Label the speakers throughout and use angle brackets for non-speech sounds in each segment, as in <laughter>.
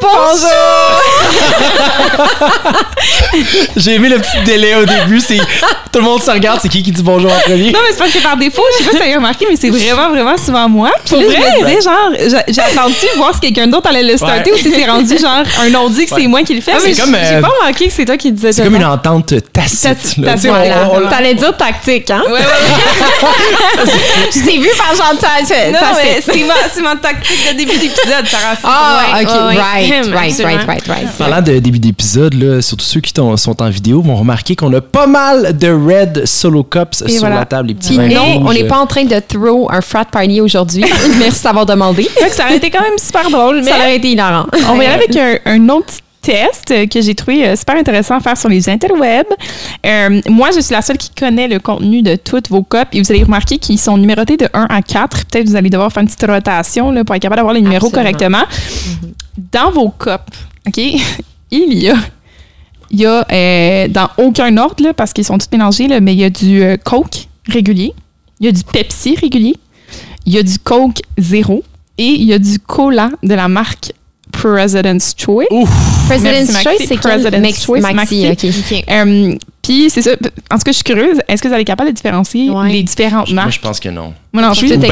Speaker 1: Bonjour! <laughs> J'ai aimé le petit délai au début. C'est tout le monde se regarde. C'est qui qui dit bonjour en premier?
Speaker 2: Non, mais c'est parce que par défaut, je sais pas si vous avez remarqué, mais c'est vraiment, vraiment souvent moi. Puis là, je me disais, genre, j'ai- attendu voir si quelqu'un d'autre allait le starter
Speaker 1: Ouais.
Speaker 2: ou si c'est rendu, genre, un non-dit que c'est moi qui le fais.
Speaker 1: Ah,
Speaker 2: mais
Speaker 1: c'est comme,
Speaker 2: j'ai
Speaker 1: euh,
Speaker 2: pas remarqué que c'est toi qui disais
Speaker 1: C'est comme une entente tacite.
Speaker 2: Tacite,
Speaker 1: là.
Speaker 2: tacite,
Speaker 1: Tu sais, on-
Speaker 2: voilà.
Speaker 1: on- on-
Speaker 3: T'allais dire tactique, hein?
Speaker 2: Ouais, ouais. <laughs>
Speaker 3: Je t'ai vu faire genre ta-
Speaker 2: Non,
Speaker 3: ta-
Speaker 2: mais c'est ma, c'est ma tactique de début d'épisode,
Speaker 3: Ah, ok, right, right, right, right, right.
Speaker 1: Parlant de début d'épisode, là, surtout ceux qui sont en vidéo vont remarquer qu'on a pas mal de Red Solo Cups sur
Speaker 2: voilà.
Speaker 1: la table, les petits
Speaker 3: Puis
Speaker 1: vins
Speaker 3: non, on n'est pas en train de throw un frat party aujourd'hui. <laughs> Merci d'avoir demandé.
Speaker 2: Que ça aurait été quand même super drôle, mais
Speaker 3: Ça aurait été hilarant.
Speaker 2: on va y aller avec un, un autre petit test que j'ai trouvé euh, super intéressant à faire sur les interwebs. Euh, moi, je suis la seule qui connaît le contenu de toutes vos copes et vous allez remarquer qu'ils sont numérotés de 1 à 4. Peut-être vous allez devoir faire une petite rotation là, pour être capable d'avoir les numéros
Speaker 3: Absolument.
Speaker 2: correctement. Dans vos copes, OK, il y a, il y a euh, dans aucun ordre, là, parce qu'ils sont tous mélangés, là, mais il y a du euh, Coke régulier, il y a du Pepsi régulier, il y a du Coke zéro et il y a du Cola de la marque President's Choice.
Speaker 3: President's
Speaker 2: Merci,
Speaker 3: Choice, c'est?
Speaker 2: President's Choice,
Speaker 3: Maxi,
Speaker 2: Maxi.
Speaker 3: OK.
Speaker 4: OK.
Speaker 2: Euh, Puis c'est ça. En tout cas, je suis curieuse. Est-ce que vous allez être capable de différencier
Speaker 4: Ouais.
Speaker 2: les différentes
Speaker 1: Moi,
Speaker 2: marques?
Speaker 1: je pense que non.
Speaker 2: Moi non plus.
Speaker 1: ben.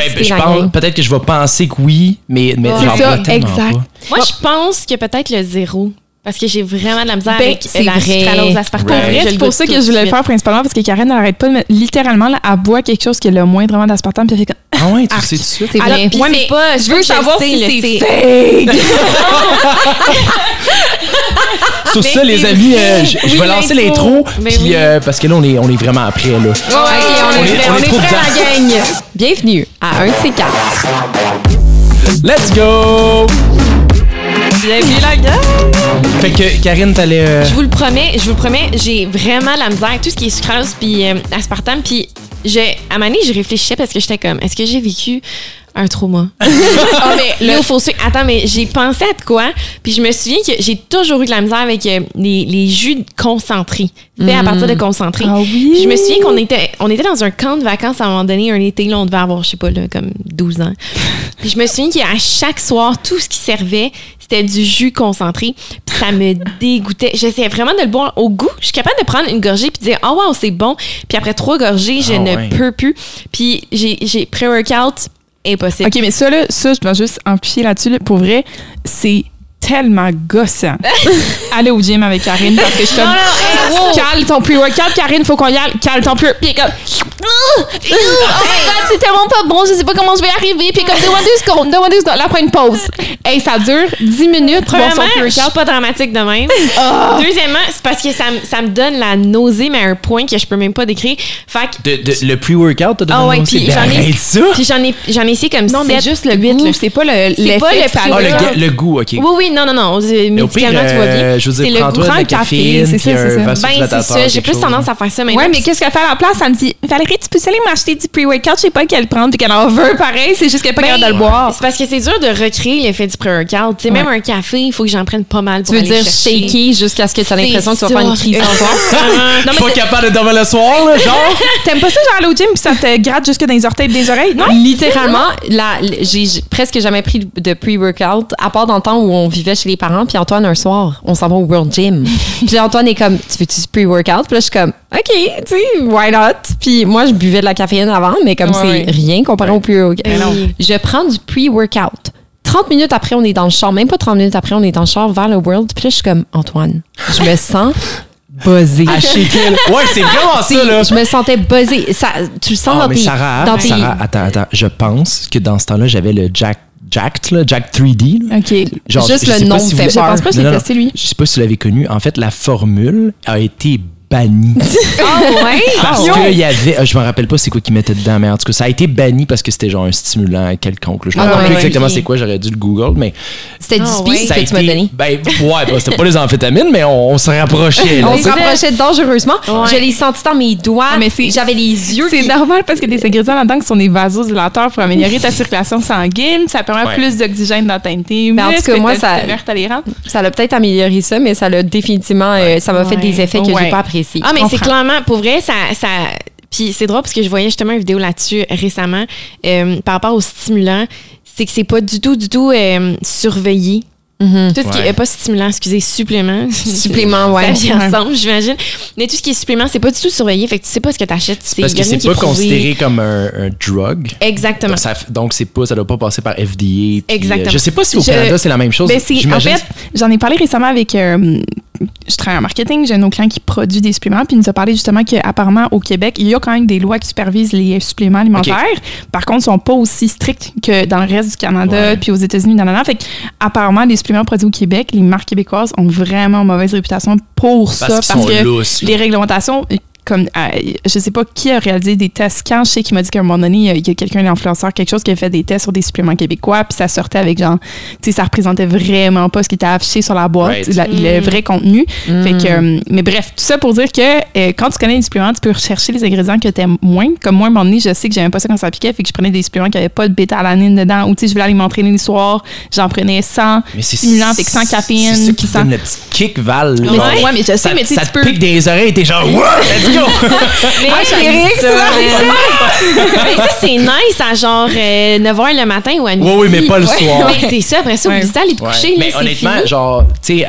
Speaker 1: Peut-être que je vais penser que oui, mais, mais
Speaker 4: Ouais.
Speaker 1: genre
Speaker 2: C'est ça,
Speaker 1: pas
Speaker 2: exact.
Speaker 1: pas.
Speaker 4: Moi, je pense que peut-être le zéro. Parce que j'ai vraiment de la misère
Speaker 3: Ben,
Speaker 4: avec la
Speaker 3: vrai.
Speaker 4: sucralose aspartame.
Speaker 2: Pour vrai, c'est pour ça que je voulais le faire principalement parce que Karen n'arrête pas de mettre, littéralement, là, elle boit quelque chose qui a le moins vraiment d'aspartame puis elle fait comme
Speaker 1: Ah ouais, tu
Speaker 2: Arc.
Speaker 1: sais tout suite.
Speaker 3: C'est
Speaker 2: Alors,
Speaker 3: vrai.
Speaker 4: C'est
Speaker 2: mais
Speaker 4: pas,
Speaker 2: je veux savoir si c'est fake. <laughs>
Speaker 1: Sur ça, les amis, euh, je, vais lancer
Speaker 4: l'intro. Mais
Speaker 1: Puis
Speaker 4: oui.
Speaker 1: euh, parce que là, on est, on est vraiment après. Là.
Speaker 3: On, est
Speaker 1: est-
Speaker 3: prêt,
Speaker 1: on est
Speaker 3: est
Speaker 1: trop
Speaker 3: prêt, la gang. Bienvenue à un de ces quatre.
Speaker 1: Let's go!
Speaker 2: La.
Speaker 1: Fait que Karine, t'allais. euh,
Speaker 4: Je vous le promets, je vous le promets, j'ai vraiment la misère avec tout ce qui est sucralose puis euh, aspartame. Puis à un moment donné, je réfléchissais parce que j'étais comme, est-ce que j'ai vécu un trauma? <laughs> Ah, mais suivre. Attends, mais j'ai pensé à de quoi? Puis je me souviens que j'ai toujours eu de la misère avec euh, les, les jus concentrés, faits à partir de concentrés.
Speaker 2: Ah oui?
Speaker 4: Je me souviens qu'on était, on était dans un camp de vacances à un moment donné, un été, là, on devait avoir, je sais pas, là, comme 12 ans. Puis je me souviens qu'à chaque soir, tout ce qui servait, c'était du jus concentré. Puis ça me dégoûtait. J'essayais vraiment de le boire au goût. Je suis capable de prendre une gorgée puis de dire, oh wow, c'est bon. Puis après trois gorgées, je
Speaker 1: Ah
Speaker 4: ne
Speaker 1: ouais.
Speaker 4: peux plus. Puis j'ai, j'ai pré-workout, impossible.
Speaker 2: OK, mais ça, là, ça, je dois juste amplifier là-dessus. là. Pour vrai, c'est tellement gossant. <laughs> Aller au gym avec Karine parce que je suis comme. Cale ton pre-workout, Karine, faut qu'on y aille. Cale ton pre. Puis comme. Oh my god, c'est tellement pas bon, je sais pas comment je vais arriver. Puis comme, demande deux secondes, demande deux secondes. Là, prends une pause. Hey, ça dure 10 minutes
Speaker 4: Premièrement, je
Speaker 2: pre-workout.
Speaker 4: suis pas dramatique de même. Deuxièmement, c'est parce que ça, me- ça me donne la nausée, mais à un point que je peux même pas décrire. Fait que
Speaker 1: de- de- le pre-workout, t'as donné
Speaker 4: Ah ouais, puis
Speaker 1: Ben,
Speaker 4: j'en ai-
Speaker 1: ça!
Speaker 4: Puis j'en ai, j'en ai essayé comme
Speaker 2: Non, mais
Speaker 4: sept,
Speaker 2: juste le
Speaker 4: huit,
Speaker 2: goût,
Speaker 4: là.
Speaker 2: c'est pas le
Speaker 4: C'est pas le
Speaker 2: ça
Speaker 1: Ah, le, goût, OK.
Speaker 4: Oui, oui, non, non, non. Médicalement, tu vas bien.
Speaker 1: euh, je veux
Speaker 4: C'est
Speaker 1: dire,
Speaker 4: le
Speaker 1: prends-toi
Speaker 2: prends
Speaker 1: de la caféine,
Speaker 2: c'est ça,
Speaker 1: puis
Speaker 2: c'est
Speaker 1: un
Speaker 2: ça.
Speaker 4: Ben, c'est ça. J'ai plus tendance à faire ça maintenant.
Speaker 2: Ouais, mais qu'est-ce qu'elle fait à la place? Elle me dit Valérie, tu peux aller m'acheter du pre-workout, je sais pas quelle prendre, puis qu'elle en veut pareil, c'est juste qu'elle est pas
Speaker 4: Ben,
Speaker 2: capable de le boire.
Speaker 4: C'est parce que c'est dur de recréer l'effet du pré-workout. Tu sais, même un café, il faut que j'en prenne pas mal
Speaker 3: Tu
Speaker 4: pour
Speaker 3: veux
Speaker 4: aller
Speaker 3: dire
Speaker 4: chercher.
Speaker 3: shaky jusqu'à ce que tu as l'impression que tu vas faire une crise? <laughs>
Speaker 4: Non, mais
Speaker 1: Pas capable de dormir le soir, là, genre? <laughs>
Speaker 2: T'aimes pas ça, genre aller au gym, puis ça te gratte jusque dans les orteils et des oreilles? Non?
Speaker 3: Littéralement, là, j'ai presque jamais pris de pre-workout, à part dans le temps où on vivait chez les parents. Puis Antoine, un soir, on s'en va au World Gym. <laughs> puis Antoine est comme, tu veux-tu du pre-workout? Puis là, je suis comme, OK, tu sais, why not? Puis moi, je buvais de la caféine avant, mais comme
Speaker 2: Ouais,
Speaker 3: c'est
Speaker 2: ouais.
Speaker 3: rien comparé au pre-workout.
Speaker 4: Ben.
Speaker 3: Je prends du pre-workout. 30 minutes après, on est dans le char. Même pas 30 minutes après, on est dans le char vers le World. Puis là, je suis comme, Antoine, je me sens <laughs> buzzée.
Speaker 1: À. Ouais, c'est vraiment ça, là.
Speaker 3: je me sentais buzzée. Ça, tu le sens
Speaker 1: Ah,
Speaker 3: dans
Speaker 1: mais
Speaker 3: tes...
Speaker 1: Sarah,
Speaker 3: dans tes-
Speaker 1: Sarah, attends, attends. Je pense que dans ce temps-là, j'avais le Jack, Jacked, là, Jack 3D. là.
Speaker 2: OK.
Speaker 1: Genre,
Speaker 3: Juste
Speaker 1: je
Speaker 3: le nom
Speaker 1: si vous
Speaker 3: fait
Speaker 1: l'avez-
Speaker 2: Je pense pas que je l'ai testé, lui.
Speaker 1: Je sais pas si vous l'avez connu. En fait, la formule a été bannie. <laughs>
Speaker 3: Ah ouais?
Speaker 1: Parce
Speaker 2: Ah,
Speaker 1: qu'il y avait, euh, je me rappelle pas c'est quoi qu'ils mettaient dedans, mais en tout cas, ça a été banni parce que c'était genre un stimulant quelconque. là. Je me
Speaker 3: Ah,
Speaker 1: rappelle plus exactement c'est quoi, j'aurais dû le Google, mais
Speaker 3: C'était du speed que tu m'as donné.
Speaker 1: Ben, ouais, ben, c'était pas les amphétamines, mais on, on se rapprochait.
Speaker 3: On se rapprochait dangereusement.
Speaker 4: Ouais.
Speaker 3: Je l'ai senti dans mes doigts.
Speaker 2: Ah, mais c'est-
Speaker 3: J'avais les yeux
Speaker 2: C'est
Speaker 3: qui...
Speaker 2: normal parce que des ingrédients là-dedans qui sont des vasodilateurs pour améliorer ta circulation sanguine. Ça permet
Speaker 1: Ouais.
Speaker 2: plus d'oxygène dans tes tes
Speaker 3: Mais en tout
Speaker 2: muscles,
Speaker 3: cas, moi, ça-. Ça l'a peut-être amélioré ça, mais ça l'a définitivement... euh, ça m'a fait des effets que j'ai pas
Speaker 4: Ah, mais c'est clairement, pour vrai, ça. ça puis c'est drôle parce que je voyais justement une vidéo là-dessus récemment euh, par rapport aux stimulants. C'est que c'est pas du tout, du tout euh, surveillé.
Speaker 3: Mhm.
Speaker 4: Tout ce qui
Speaker 1: Ouais.
Speaker 4: est pas stimulant, excusez, supplément. <laughs>
Speaker 3: Supplément, ouais.
Speaker 4: Ça vient ensemble, j'imagine. Mais tout ce qui est supplément, c'est pas du tout surveillé. Fait que tu sais pas ce que t'achètes. C'est
Speaker 1: Parce que
Speaker 4: y a rien
Speaker 1: c'est pas considéré comme un, un drug.
Speaker 4: Exactement.
Speaker 1: Donc, ça donc c'est pas, ça doit pas passer par FDA. puis, euh,
Speaker 4: Exactement.
Speaker 1: je sais pas si au
Speaker 2: Je-
Speaker 1: Canada c'est la même chose.
Speaker 2: Ben, en fait, j'en ai parlé récemment avec. euh, je travaille en marketing, j'ai un autre client qui produit des suppléments, puis il nous a parlé justement qu'apparemment au Québec, il y a quand même des lois qui supervisent les suppléments alimentaires. Par contre, ils sont pas aussi stricts que dans le reste du Canada, puis aux États-Unis, nanana. Fait que, apparemment, les suppléments produits au Québec, les marques québécoises ont vraiment mauvaise réputation pour ça,
Speaker 1: parce
Speaker 2: que
Speaker 1: lousses.
Speaker 2: les réglementations comme euh, je sais pas qui a réalisé des tests. Quand je sais qui m'a dit qu'à un moment donné il y a- quelqu'un d'influenceur quelque chose qui a fait des tests sur des suppléments québécois puis ça sortait avec genre tu sais ça représentait vraiment pas ce qui était affiché sur la boîte
Speaker 1: Right.
Speaker 2: la- le vrai contenu. Fait que euh, mais bref tout ça pour dire que euh, quand tu connais les suppléments tu peux rechercher les ingrédients que tu aimes moins. Comme moi à un moment donné je sais que j'aimais pas ça quand ça piquait fait que je prenais des suppléments qui avaient pas de bêta-alanine dedans ou tu sais je voulais aller m'entraîner le soir j'en prenais 100
Speaker 1: Mais c'est
Speaker 2: stimulant avec 100 caféine
Speaker 1: C'est ça qui
Speaker 2: puis
Speaker 1: te
Speaker 2: 100
Speaker 1: donne le petit kick, Val.
Speaker 2: c'est- ouais, mais je sais,
Speaker 1: ça,
Speaker 2: mais tu sais,
Speaker 1: ça
Speaker 2: tu
Speaker 1: te
Speaker 2: peux-
Speaker 1: pique des oreilles, t'es genre, <laughs> what?
Speaker 4: Mais <laughs>
Speaker 3: Ah,
Speaker 4: ça.
Speaker 3: ça, <laughs>
Speaker 4: Mais ça, c'est nice à genre 9h le matin ou à midi.
Speaker 1: Oui, oui, mais pas le
Speaker 4: Ouais.
Speaker 1: soir.
Speaker 4: Mais c'est ça, après ça,
Speaker 2: Ouais.
Speaker 4: oublie ça, aller te
Speaker 1: Ouais.
Speaker 4: coucher.
Speaker 1: mais honnêtement,
Speaker 4: fini.
Speaker 1: genre, tu sais,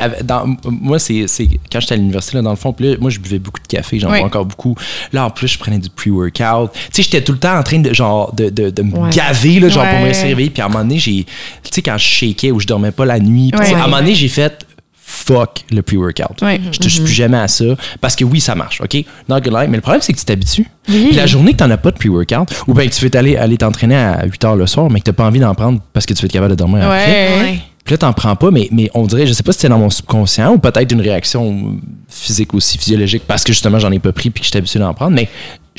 Speaker 1: moi, c'est c'est- quand j'étais à l'université, là, dans le fond, puis là, moi, je buvais beaucoup de café, j'en bois encore beaucoup. Là, en plus, je prenais du pre-workout. Tu sais, j'étais tout le temps en train de, genre, de, de, de me
Speaker 3: Ouais.
Speaker 1: gaver, là, genre, pour me réveiller. Puis à un moment donné, j'ai, tu sais, quand je shakais ou je dormais pas la nuit, à un moment donné, j'ai fait fuck le pre-workout.
Speaker 2: Ouais.
Speaker 1: Je touche plus jamais à ça. Parce que oui, ça marche, OK? Not gonna lie, mais le problème, c'est que tu t'habitues. Puis la journée que t'en as pas de pre-workout, ou bien que tu veux aller, aller t'entraîner à 8 h le soir, mais que t'as pas envie d'en prendre parce que tu veux être capable de dormir après.
Speaker 2: ouais.
Speaker 4: Ouais.
Speaker 1: Puis là, t'en prends pas, mais, mais on dirait, je sais pas si c'était dans mon subconscient ou peut-être une réaction physique aussi, physiologique, parce que justement, j'en ai pas pris puis que j'étais habitué d'en prendre, mais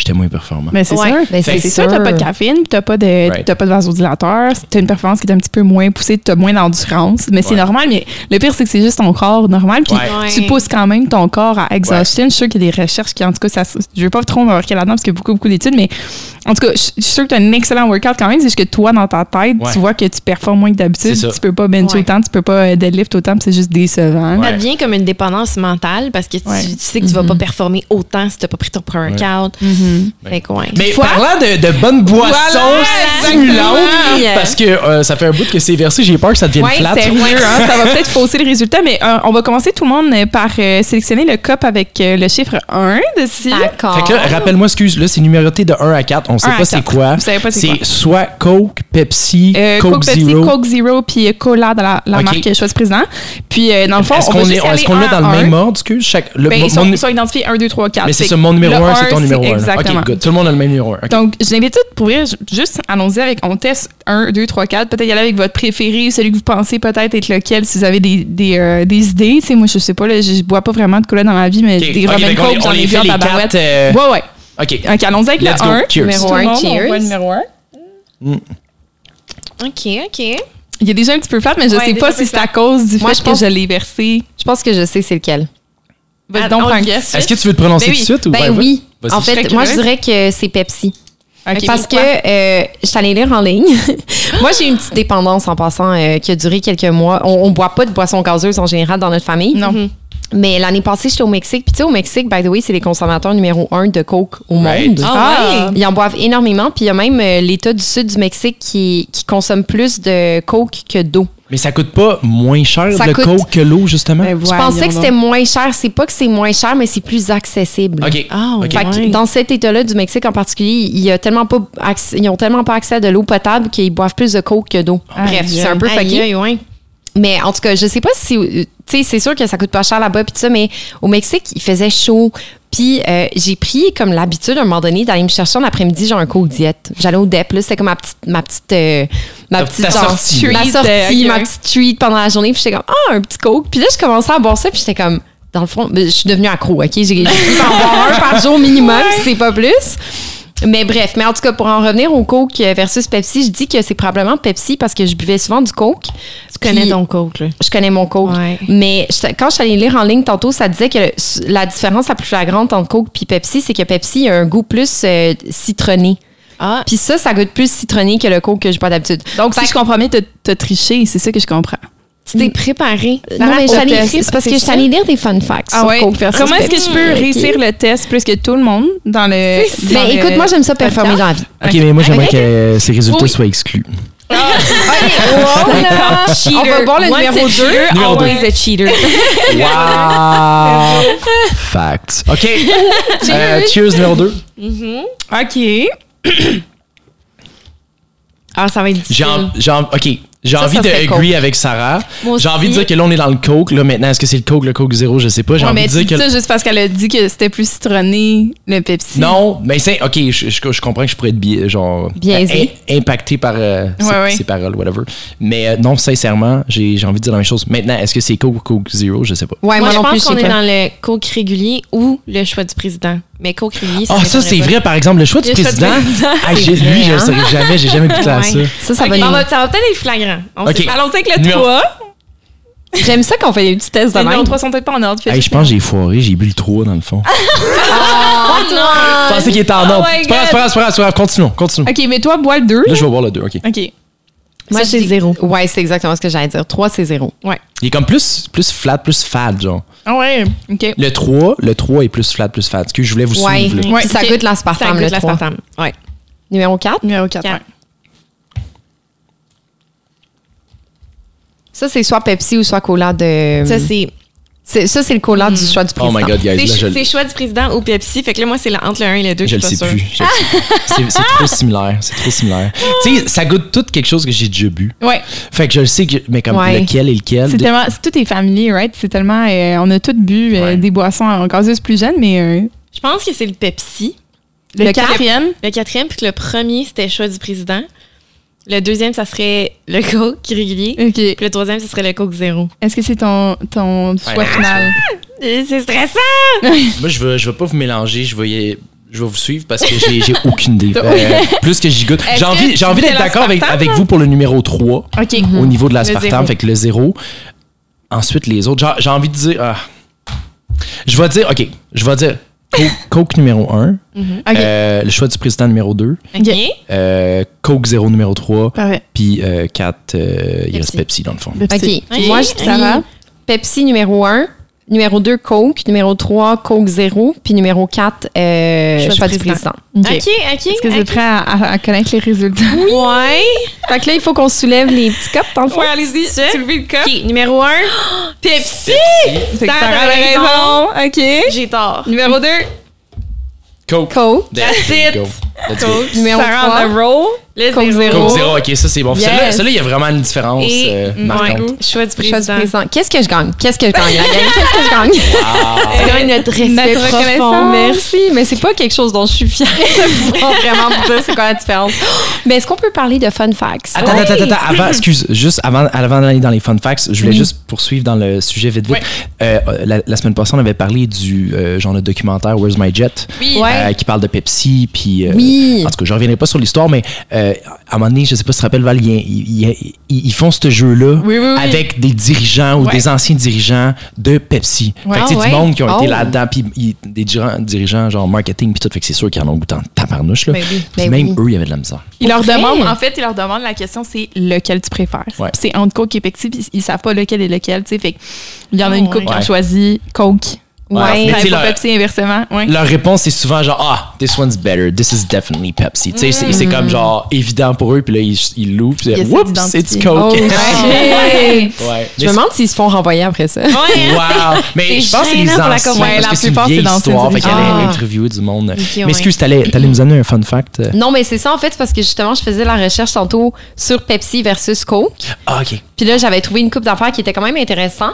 Speaker 1: j'étais moins performant.
Speaker 2: Mais c'est
Speaker 4: Ouais.
Speaker 2: sûr.
Speaker 3: Ben, c'est
Speaker 2: sûr, t'as pas de caféine, puis t'as pas de,
Speaker 1: Right.
Speaker 2: t'as pas de vasodilateur, t'as une performance qui est un petit peu moins poussée, t'as moins d'endurance. Mais c'est normal, mais le pire, c'est que c'est juste ton corps normal, puis
Speaker 1: Ouais.
Speaker 2: tu pousses quand même ton corps à exhaustion. Je suis sûre qu'il y a des recherches qui, en tout cas, ça, je vais pas trop m'embarquer là-dedans parce qu'il y a beaucoup, beaucoup d'études, mais en tout cas, je suis sûre que t'as un excellent workout quand même. C'est juste que toi, dans ta tête,
Speaker 1: Ouais.
Speaker 2: tu vois que tu performes moins que d'habitude. Tu peux pas bencher
Speaker 4: Ouais.
Speaker 2: autant, tu peux pas euh, deadlift autant, puis c'est juste décevant.
Speaker 1: Ouais.
Speaker 4: Ça devient comme une dépendance mentale parce que tu,
Speaker 2: Ouais.
Speaker 4: tu sais que tu vas pas performer autant si t'as pas pris ton pre-workout. Fait que ouais.
Speaker 1: Mais
Speaker 2: Fois-
Speaker 1: parlant de, de bonnes boissons
Speaker 2: Voilà,
Speaker 1: stimulantes, parce que euh, ça fait un bout que c'est versé, j'ai peur que ça devienne
Speaker 2: Ouais,
Speaker 1: flat.
Speaker 2: sérieux, hein, ça va peut-être <laughs> fausser les résultats, mais euh, on va commencer tout le monde euh, par euh, sélectionner le cup avec euh, le chiffre 1 dessus.
Speaker 3: D'accord.
Speaker 1: Fait que là, rappelle-moi, excuse, là, c'est numéroté de 1 à 4. On sait
Speaker 2: à
Speaker 1: pas c'est quoi.
Speaker 2: C'est
Speaker 1: soit Coke, Pepsi,
Speaker 2: Euh,
Speaker 1: Coke,
Speaker 2: Coke Pepsi,
Speaker 1: Zero.
Speaker 2: Coke Zero, puis euh, Cola dans la, la
Speaker 1: Ok.
Speaker 2: marque Choix Président. Puis, euh, dans le fond,
Speaker 1: Est-ce qu'on est, est-ce qu'on l'a
Speaker 2: un
Speaker 1: dans le même ordre, excuse? Chaque, le,
Speaker 2: Ben,
Speaker 1: mon-
Speaker 2: ils, sont,
Speaker 1: mon-
Speaker 2: ils sont identifiés 1, 2, 3, 4.
Speaker 1: mais c'est ça,
Speaker 2: que
Speaker 1: mon numéro
Speaker 2: le
Speaker 1: 1, c'est ton numéro 1.
Speaker 2: Exactement.
Speaker 1: OK, good. Tout le monde a le même numéro 1.
Speaker 2: Donc, je l'invite tout pour rire, juste allons-y avec, on teste 1, 2, 3, 4. Peut-être y aller avec votre préféré, celui que vous pensez peut-être être lequel, si vous avez des, des, euh, des idées. Tu sais, moi, je sais pas, là, je, bois pas vraiment de cola dans ma vie, mais des Roman Coke, j'en ai
Speaker 1: les
Speaker 2: vu en tabarouette.
Speaker 1: euh,
Speaker 2: Ouais, ouais.
Speaker 1: OK.
Speaker 2: OK, allons-y avec
Speaker 1: Let's
Speaker 2: le
Speaker 1: go.
Speaker 2: 1.
Speaker 1: Cheers.
Speaker 3: Numéro
Speaker 2: Tout le
Speaker 3: un,
Speaker 2: monde, on
Speaker 3: cheers.
Speaker 2: voit le numéro 1.
Speaker 4: OK, OK.
Speaker 2: Il y a déjà un petit peu flat, mais je
Speaker 4: Ouais,
Speaker 2: sais pas si c'est à cause du
Speaker 3: Moi,
Speaker 2: fait
Speaker 3: je
Speaker 2: que
Speaker 3: pense-
Speaker 2: je l'ai versé.
Speaker 3: Je pense que je sais c'est lequel.
Speaker 2: Vas-y
Speaker 4: Ah,
Speaker 2: donc, un guess.
Speaker 1: Est-ce que tu veux te prononcer
Speaker 2: Ben
Speaker 1: tout de
Speaker 2: oui.
Speaker 1: suite? ou
Speaker 3: Ben
Speaker 1: ouais,
Speaker 3: oui. En fait, moi, je dirais que c'est Pepsi.
Speaker 2: Ok,
Speaker 3: Parce que euh, je suis allée lire en ligne. <laughs> moi, j'ai une petite dépendance en passant euh, qui a duré quelques mois. On, on boit pas de boissons gazeuses en général dans notre famille.
Speaker 2: Non.
Speaker 3: Mais l'année passée, j'étais au Mexique. Puis tu sais, au Mexique, by the way, c'est les consommateurs numéro un de Coke au
Speaker 1: Right.
Speaker 3: monde.
Speaker 2: Ah,
Speaker 3: Ils en boivent énormément. Puis il y a même euh, l'État du sud du Mexique qui, qui consomme plus de Coke que d'eau.
Speaker 1: Mais ça coûte pas moins cher
Speaker 3: Ça
Speaker 1: le
Speaker 3: coûte-
Speaker 1: Coke que l'eau, justement?
Speaker 2: Ben,
Speaker 3: Je pensais que c'était moins cher. C'est pas que c'est moins cher, mais c'est plus accessible.
Speaker 1: OK.
Speaker 4: Ah,
Speaker 1: OK.
Speaker 3: Fait que
Speaker 4: Ouais.
Speaker 3: dans cet état-là du Mexique en particulier, il y a tellement pas accès- ils ont tellement pas accès à de l'eau potable qu'ils boivent plus de coke que d'eau. Bref, c'est un peu fucké. Mais en tout cas, je sais pas si. euh, Tu sais, c'est sûr que ça coûte pas cher là-bas, puis tout ça, mais au Mexique, il faisait chaud. Puis euh, j'ai pris comme l'habitude à un moment donné d'aller me chercher en après-midi, genre un coke diète. J'allais au DEP, là, c'était comme ma petite. Ma petite, euh, ma petite genre,
Speaker 1: sortie.
Speaker 3: Ma
Speaker 2: Treat,
Speaker 3: sortie,
Speaker 2: euh,
Speaker 3: ma
Speaker 2: ouais.
Speaker 3: petite treat pendant la journée. Puis j'étais comme, ah, un petit coke. Puis là, je commençais à boire ça, puis j'étais comme, dans le fond, ben, je suis devenue accro, OK? J'ai par en boire un par jour minimum, si c'est pas plus. Mais bref, mais en tout cas, pour en revenir au Coke versus Pepsi, je dis que c'est probablement Pepsi parce que je buvais souvent du Coke.
Speaker 4: Tu connais ton coke, là.
Speaker 3: Je connais mon Coke.
Speaker 4: Ouais.
Speaker 3: Mais je- quand je suis allée lire en ligne tantôt, ça disait que le- la différence la plus flagrante entre Coke et Pepsi, c'est que Pepsi a un goût plus euh, citronné.
Speaker 4: Ah,
Speaker 3: Puis ça, ça goûte plus citronné que le Coke que j'ai pas d'habitude.
Speaker 2: Donc,
Speaker 3: Fait
Speaker 2: si je comprends bien, t'as triché, c'est ça que je comprends.
Speaker 4: Tu t'es préparé.
Speaker 3: non, mais je suis allée-
Speaker 2: test,
Speaker 3: c'est parce que je suis allée lire des fun facts
Speaker 2: Ah ouais? Comment est-ce que je peux
Speaker 3: Ok.
Speaker 2: réussir le test plus que tout le monde dans le.
Speaker 3: Ben écoute, moi j'aime ça performer dans la vie.
Speaker 1: OK, mais moi, j'aimerais que ces résultats
Speaker 2: Oui.
Speaker 1: soient exclus. <laughs>
Speaker 3: On va boire le
Speaker 4: Once
Speaker 3: numéro
Speaker 4: a
Speaker 3: 2.
Speaker 4: cheater,
Speaker 1: Numéro deux.
Speaker 4: always a cheater. <laughs>
Speaker 1: Wow! Facts. OK. <laughs> Euh, cheers, numéro 2.
Speaker 2: OK. <clears throat>
Speaker 4: Ah, ça va être difficile.
Speaker 1: j'ai OK. J'ai envie de agree avec Sarah. J'ai envie de dire que là, on est dans le Coke. Là, maintenant, est-ce que c'est le Coke, le Coke zéro? Je sais pas. J'ai
Speaker 2: Ouais,
Speaker 1: envie
Speaker 2: mais
Speaker 1: de dire que.
Speaker 2: ça juste parce qu'elle a dit que c'était plus citronné, le Pepsi.
Speaker 1: Non, mais c'est. OK, je, je- je comprends que je pourrais être bi- genre.
Speaker 3: Biaisé.
Speaker 1: im- impacté par euh, ces,
Speaker 2: Ouais, ouais.
Speaker 1: ces paroles, whatever. Mais euh, non, sincèrement, j'ai j'ai envie de dire la même chose. Maintenant, est-ce que c'est Coke ou Coke zéro? Je sais pas.
Speaker 3: Ouais,
Speaker 4: Moi,
Speaker 3: moi,
Speaker 4: je pense qu'on est dans le coke régulier ou le choix du président. Mais régulier, ça
Speaker 1: Ah, ça, c'est
Speaker 4: pas.
Speaker 1: vrai, par exemple, le choix du
Speaker 2: Le choix du
Speaker 1: président. Ah, lui,
Speaker 3: vrai,
Speaker 1: je le
Speaker 3: hein?
Speaker 1: saurais jamais. J'ai jamais goûté à
Speaker 4: Ouais.
Speaker 1: ça.
Speaker 3: Ça, ça
Speaker 4: Ok,
Speaker 3: va
Speaker 4: ça va peut-être être flagrant. On
Speaker 1: Ok.
Speaker 4: sait pas.
Speaker 2: Allons avec le
Speaker 1: Numéro-
Speaker 2: 3.
Speaker 3: J'aime ça qu'on fait des petits tests de
Speaker 2: Les
Speaker 3: même.
Speaker 2: 3 sont peut-être pas en ordre.
Speaker 1: Hey, je pense que j'ai foiré. J'ai bu le 3 dans le fond.
Speaker 3: Oh, <laughs> non!
Speaker 1: Je pensais qu'il était en ordre. C'est pas grave, c'est pas grave. Continuons, continuons.
Speaker 2: OK, mais toi, bois le 2.
Speaker 1: Là, je vais boire le 2, OK.
Speaker 2: OK.
Speaker 3: Moi,
Speaker 4: Ça, c'est
Speaker 3: je dis-
Speaker 4: zéro.
Speaker 3: Ouais, c'est exactement ce que j'allais dire. 3, c'est 0.
Speaker 1: Il est comme plus, plus flat, plus fat, genre.
Speaker 2: Ah ouais, OK.
Speaker 1: Le 3, le 3 est plus flat, plus fat. Que je voulais vous
Speaker 3: Ouais.
Speaker 1: suivre, là?
Speaker 2: Ouais,
Speaker 3: ça
Speaker 2: ok.
Speaker 3: goûte
Speaker 4: Ça
Speaker 3: l'aspartame,
Speaker 4: goûte
Speaker 3: le 3.
Speaker 4: l'aspartame. Ouais.
Speaker 3: Numéro 4.
Speaker 2: Numéro 4.
Speaker 4: Quatre.
Speaker 3: Ça, c'est soit Pepsi ou soit cola de.
Speaker 4: Ça, c'est
Speaker 3: C'est- ça, c'est le cola du choix du
Speaker 1: Oh
Speaker 3: président.
Speaker 1: my god, guys, là,
Speaker 4: c'est
Speaker 1: je,
Speaker 4: c'est choix du président ou Pepsi. Fait que là, moi, c'est entre le 1 et le 2.
Speaker 1: je le sais plus. Je le sais. C'est c'est trop similaire. C'est trop similaire. <laughs> tu sais, ça goûte tout quelque chose que j'ai déjà bu.
Speaker 2: Ouais.
Speaker 1: Fait que je le sais, que, mais comme
Speaker 3: Ouais.
Speaker 1: lequel et lequel.
Speaker 2: C'est
Speaker 1: de-
Speaker 2: tellement. c'est- Tout est familier, right? C'est tellement. euh, on a tous bu euh,
Speaker 1: Ouais.
Speaker 2: des boissons en gazeuse plus jeune, mais euh,
Speaker 4: Je pense que c'est le Pepsi.
Speaker 2: le, quatrième.
Speaker 4: Le quatrième, puis que le premier, c'était choix du président. Le deuxième, ça serait le Coke <laughs> régulier.
Speaker 2: OK.
Speaker 4: Puis le troisième, ce serait le Coke zéro.
Speaker 2: Est-ce que c'est ton, ton choix
Speaker 1: Ouais.
Speaker 2: final? <laughs>
Speaker 4: C'est stressant! <laughs>
Speaker 1: Moi, je veux, je veux pas vous mélanger. Je vais, y- je vais vous suivre parce que j'ai j'ai aucune idée. Euh, plus que j'y goûte.
Speaker 2: Est-ce
Speaker 1: J'ai
Speaker 2: que
Speaker 1: envie,
Speaker 2: tu
Speaker 1: j'ai envie
Speaker 2: fais
Speaker 1: d'être d'accord avec,
Speaker 2: l'aspartame,
Speaker 1: avec
Speaker 2: là?
Speaker 1: vous pour le numéro 3
Speaker 2: OK.
Speaker 1: au niveau de
Speaker 4: zéro.
Speaker 1: l'aspartame. Fait que le 0. Ensuite, les autres. J'ai- J'ai envie de dire. ah. Je vais dire, OK, je vais dire Coke, Coke numéro 1,
Speaker 2: OK.
Speaker 1: le choix du président numéro 2,
Speaker 4: OK.
Speaker 1: euh, Coke 0 numéro 3,
Speaker 2: Parfait.
Speaker 1: puis 4, il reste
Speaker 4: Pepsi.
Speaker 1: Dans le fond.
Speaker 2: Pepsi.
Speaker 3: OK.
Speaker 4: Ok.
Speaker 3: Moi, je dis
Speaker 2: Sarah?
Speaker 3: Pepsi numéro 1, numéro 2, Coke, numéro 3, Coke 0, puis numéro 4, euh,
Speaker 4: Choix
Speaker 3: choix,
Speaker 4: du
Speaker 3: du président.
Speaker 2: OK.
Speaker 4: OK, OK.
Speaker 2: Est-ce que vous êtes prêts à, à- à connaître les résultats?
Speaker 4: Ouais.
Speaker 3: Fait que là, il faut qu'on soulève les petits cups dans le fond.
Speaker 2: allez-y.
Speaker 4: Ça?
Speaker 2: Soulevez le cup.
Speaker 4: OK, numéro 1, <gasps> Pepsi!
Speaker 2: C'est que
Speaker 4: Sarah
Speaker 2: raison. OK.
Speaker 4: J'ai tort.
Speaker 2: Numéro 2.
Speaker 1: Coke.
Speaker 3: Coke,
Speaker 1: That's
Speaker 4: it.
Speaker 1: Let's go.
Speaker 4: Coke.
Speaker 3: numéro
Speaker 2: Sarah
Speaker 3: 3.
Speaker 2: on the roll.
Speaker 4: Le
Speaker 2: Coke
Speaker 4: zéro.
Speaker 2: zéro.
Speaker 1: Coke 0, ok, ça c'est bon.
Speaker 3: Yes.
Speaker 1: Celui-là, celui-là, il y a vraiment une différence
Speaker 4: Et
Speaker 1: euh, marquante.
Speaker 4: choix du
Speaker 3: Choix du
Speaker 4: président.
Speaker 3: président. Qu'est-ce que je gagne? Qu'est-ce que je gagne, la gang? Qu'est-ce que je gagne?
Speaker 4: C'est quand même notre respect
Speaker 2: Notre
Speaker 4: profond.
Speaker 2: reconnaissance.
Speaker 3: Merci, mais c'est pas quelque chose dont je suis fière de pouvoir vraiment vous dire c'est quoi la différence. <gasps> Mais est-ce qu'on peut parler de fun facts?
Speaker 1: Attends, attends, attends, attends, avant, excuse, juste avant, avant d'aller dans les fun facts, je voulais
Speaker 3: Oui.
Speaker 1: juste poursuivre dans le sujet vite vite.
Speaker 2: Ouais.
Speaker 1: Euh, la, la semaine passée, on avait parlé du euh, genre de documentaire Where's My Jet,
Speaker 4: Oui.
Speaker 3: Ouais.
Speaker 1: euh, qui parle de Pepsi, puis euh,
Speaker 3: Oui.
Speaker 1: en tout cas, je reviendrai pas sur l'histoire, mais euh, à un moment donné, je sais pas si tu te rappelles Val, ils, ils- ils- ils font ce jeu-là
Speaker 2: Oui, oui, oui.
Speaker 1: avec des dirigeants ou
Speaker 2: Ouais.
Speaker 1: des anciens dirigeants de Pepsi.
Speaker 2: Ouais.
Speaker 1: Fait que tu sais,
Speaker 3: Ah
Speaker 1: du monde qui ont
Speaker 3: Oh.
Speaker 1: été là-dedans, puis des dirigeants, dirigeants genre marketing, puis tout, fait que c'est sûr qu'ils en ont goûté en tabarnouche. Là.
Speaker 2: Ben.
Speaker 1: Puis
Speaker 3: Ben
Speaker 1: même
Speaker 3: oui.
Speaker 1: eux, il y avait de la misère.
Speaker 2: Ils leur demandent, en fait, ils leur demandent la question, c'est lequel tu préfères?
Speaker 1: Ouais.
Speaker 2: C'est entre Coke et Pepsi, puis ils savent pas lequel est lequel, tu sais. Fait il y en a
Speaker 4: Oh,
Speaker 2: une couple qui a choisi Coke.
Speaker 3: Ouais.
Speaker 1: Mais leur-
Speaker 2: Pepsi inversement. Ouais.
Speaker 1: Leur réponse, c'est souvent genre Ah, this one's better, this is definitely Pepsi. Tu sais, c'est- c'est comme genre évident pour eux, puis là, ils ils l'ouvrent, puis
Speaker 2: Ils essaient
Speaker 1: whoops,
Speaker 2: d'identifier.
Speaker 1: it's Coke.
Speaker 3: Oh, <laughs>
Speaker 1: ouais.
Speaker 3: Je me demande s'ils se font renvoyer après ça.
Speaker 4: Ouais?
Speaker 1: Wow! Mais je pense que c'est les
Speaker 4: la
Speaker 1: anciens,
Speaker 2: Ouais,
Speaker 1: parce
Speaker 2: la
Speaker 1: que c'est une vieille histoire, fait qu'elle allait
Speaker 3: Ah.
Speaker 1: interviewer du monde. Mais excuse, t'allais t'allais nous amener un fun fact?
Speaker 3: Non, mais c'est ça, en fait, c'est parce que justement, je faisais la recherche tantôt sur Pepsi versus Coke.
Speaker 1: Ah, OK.
Speaker 3: Puis là, j'avais trouvé une coupe d'affaires qui était quand même intéressant.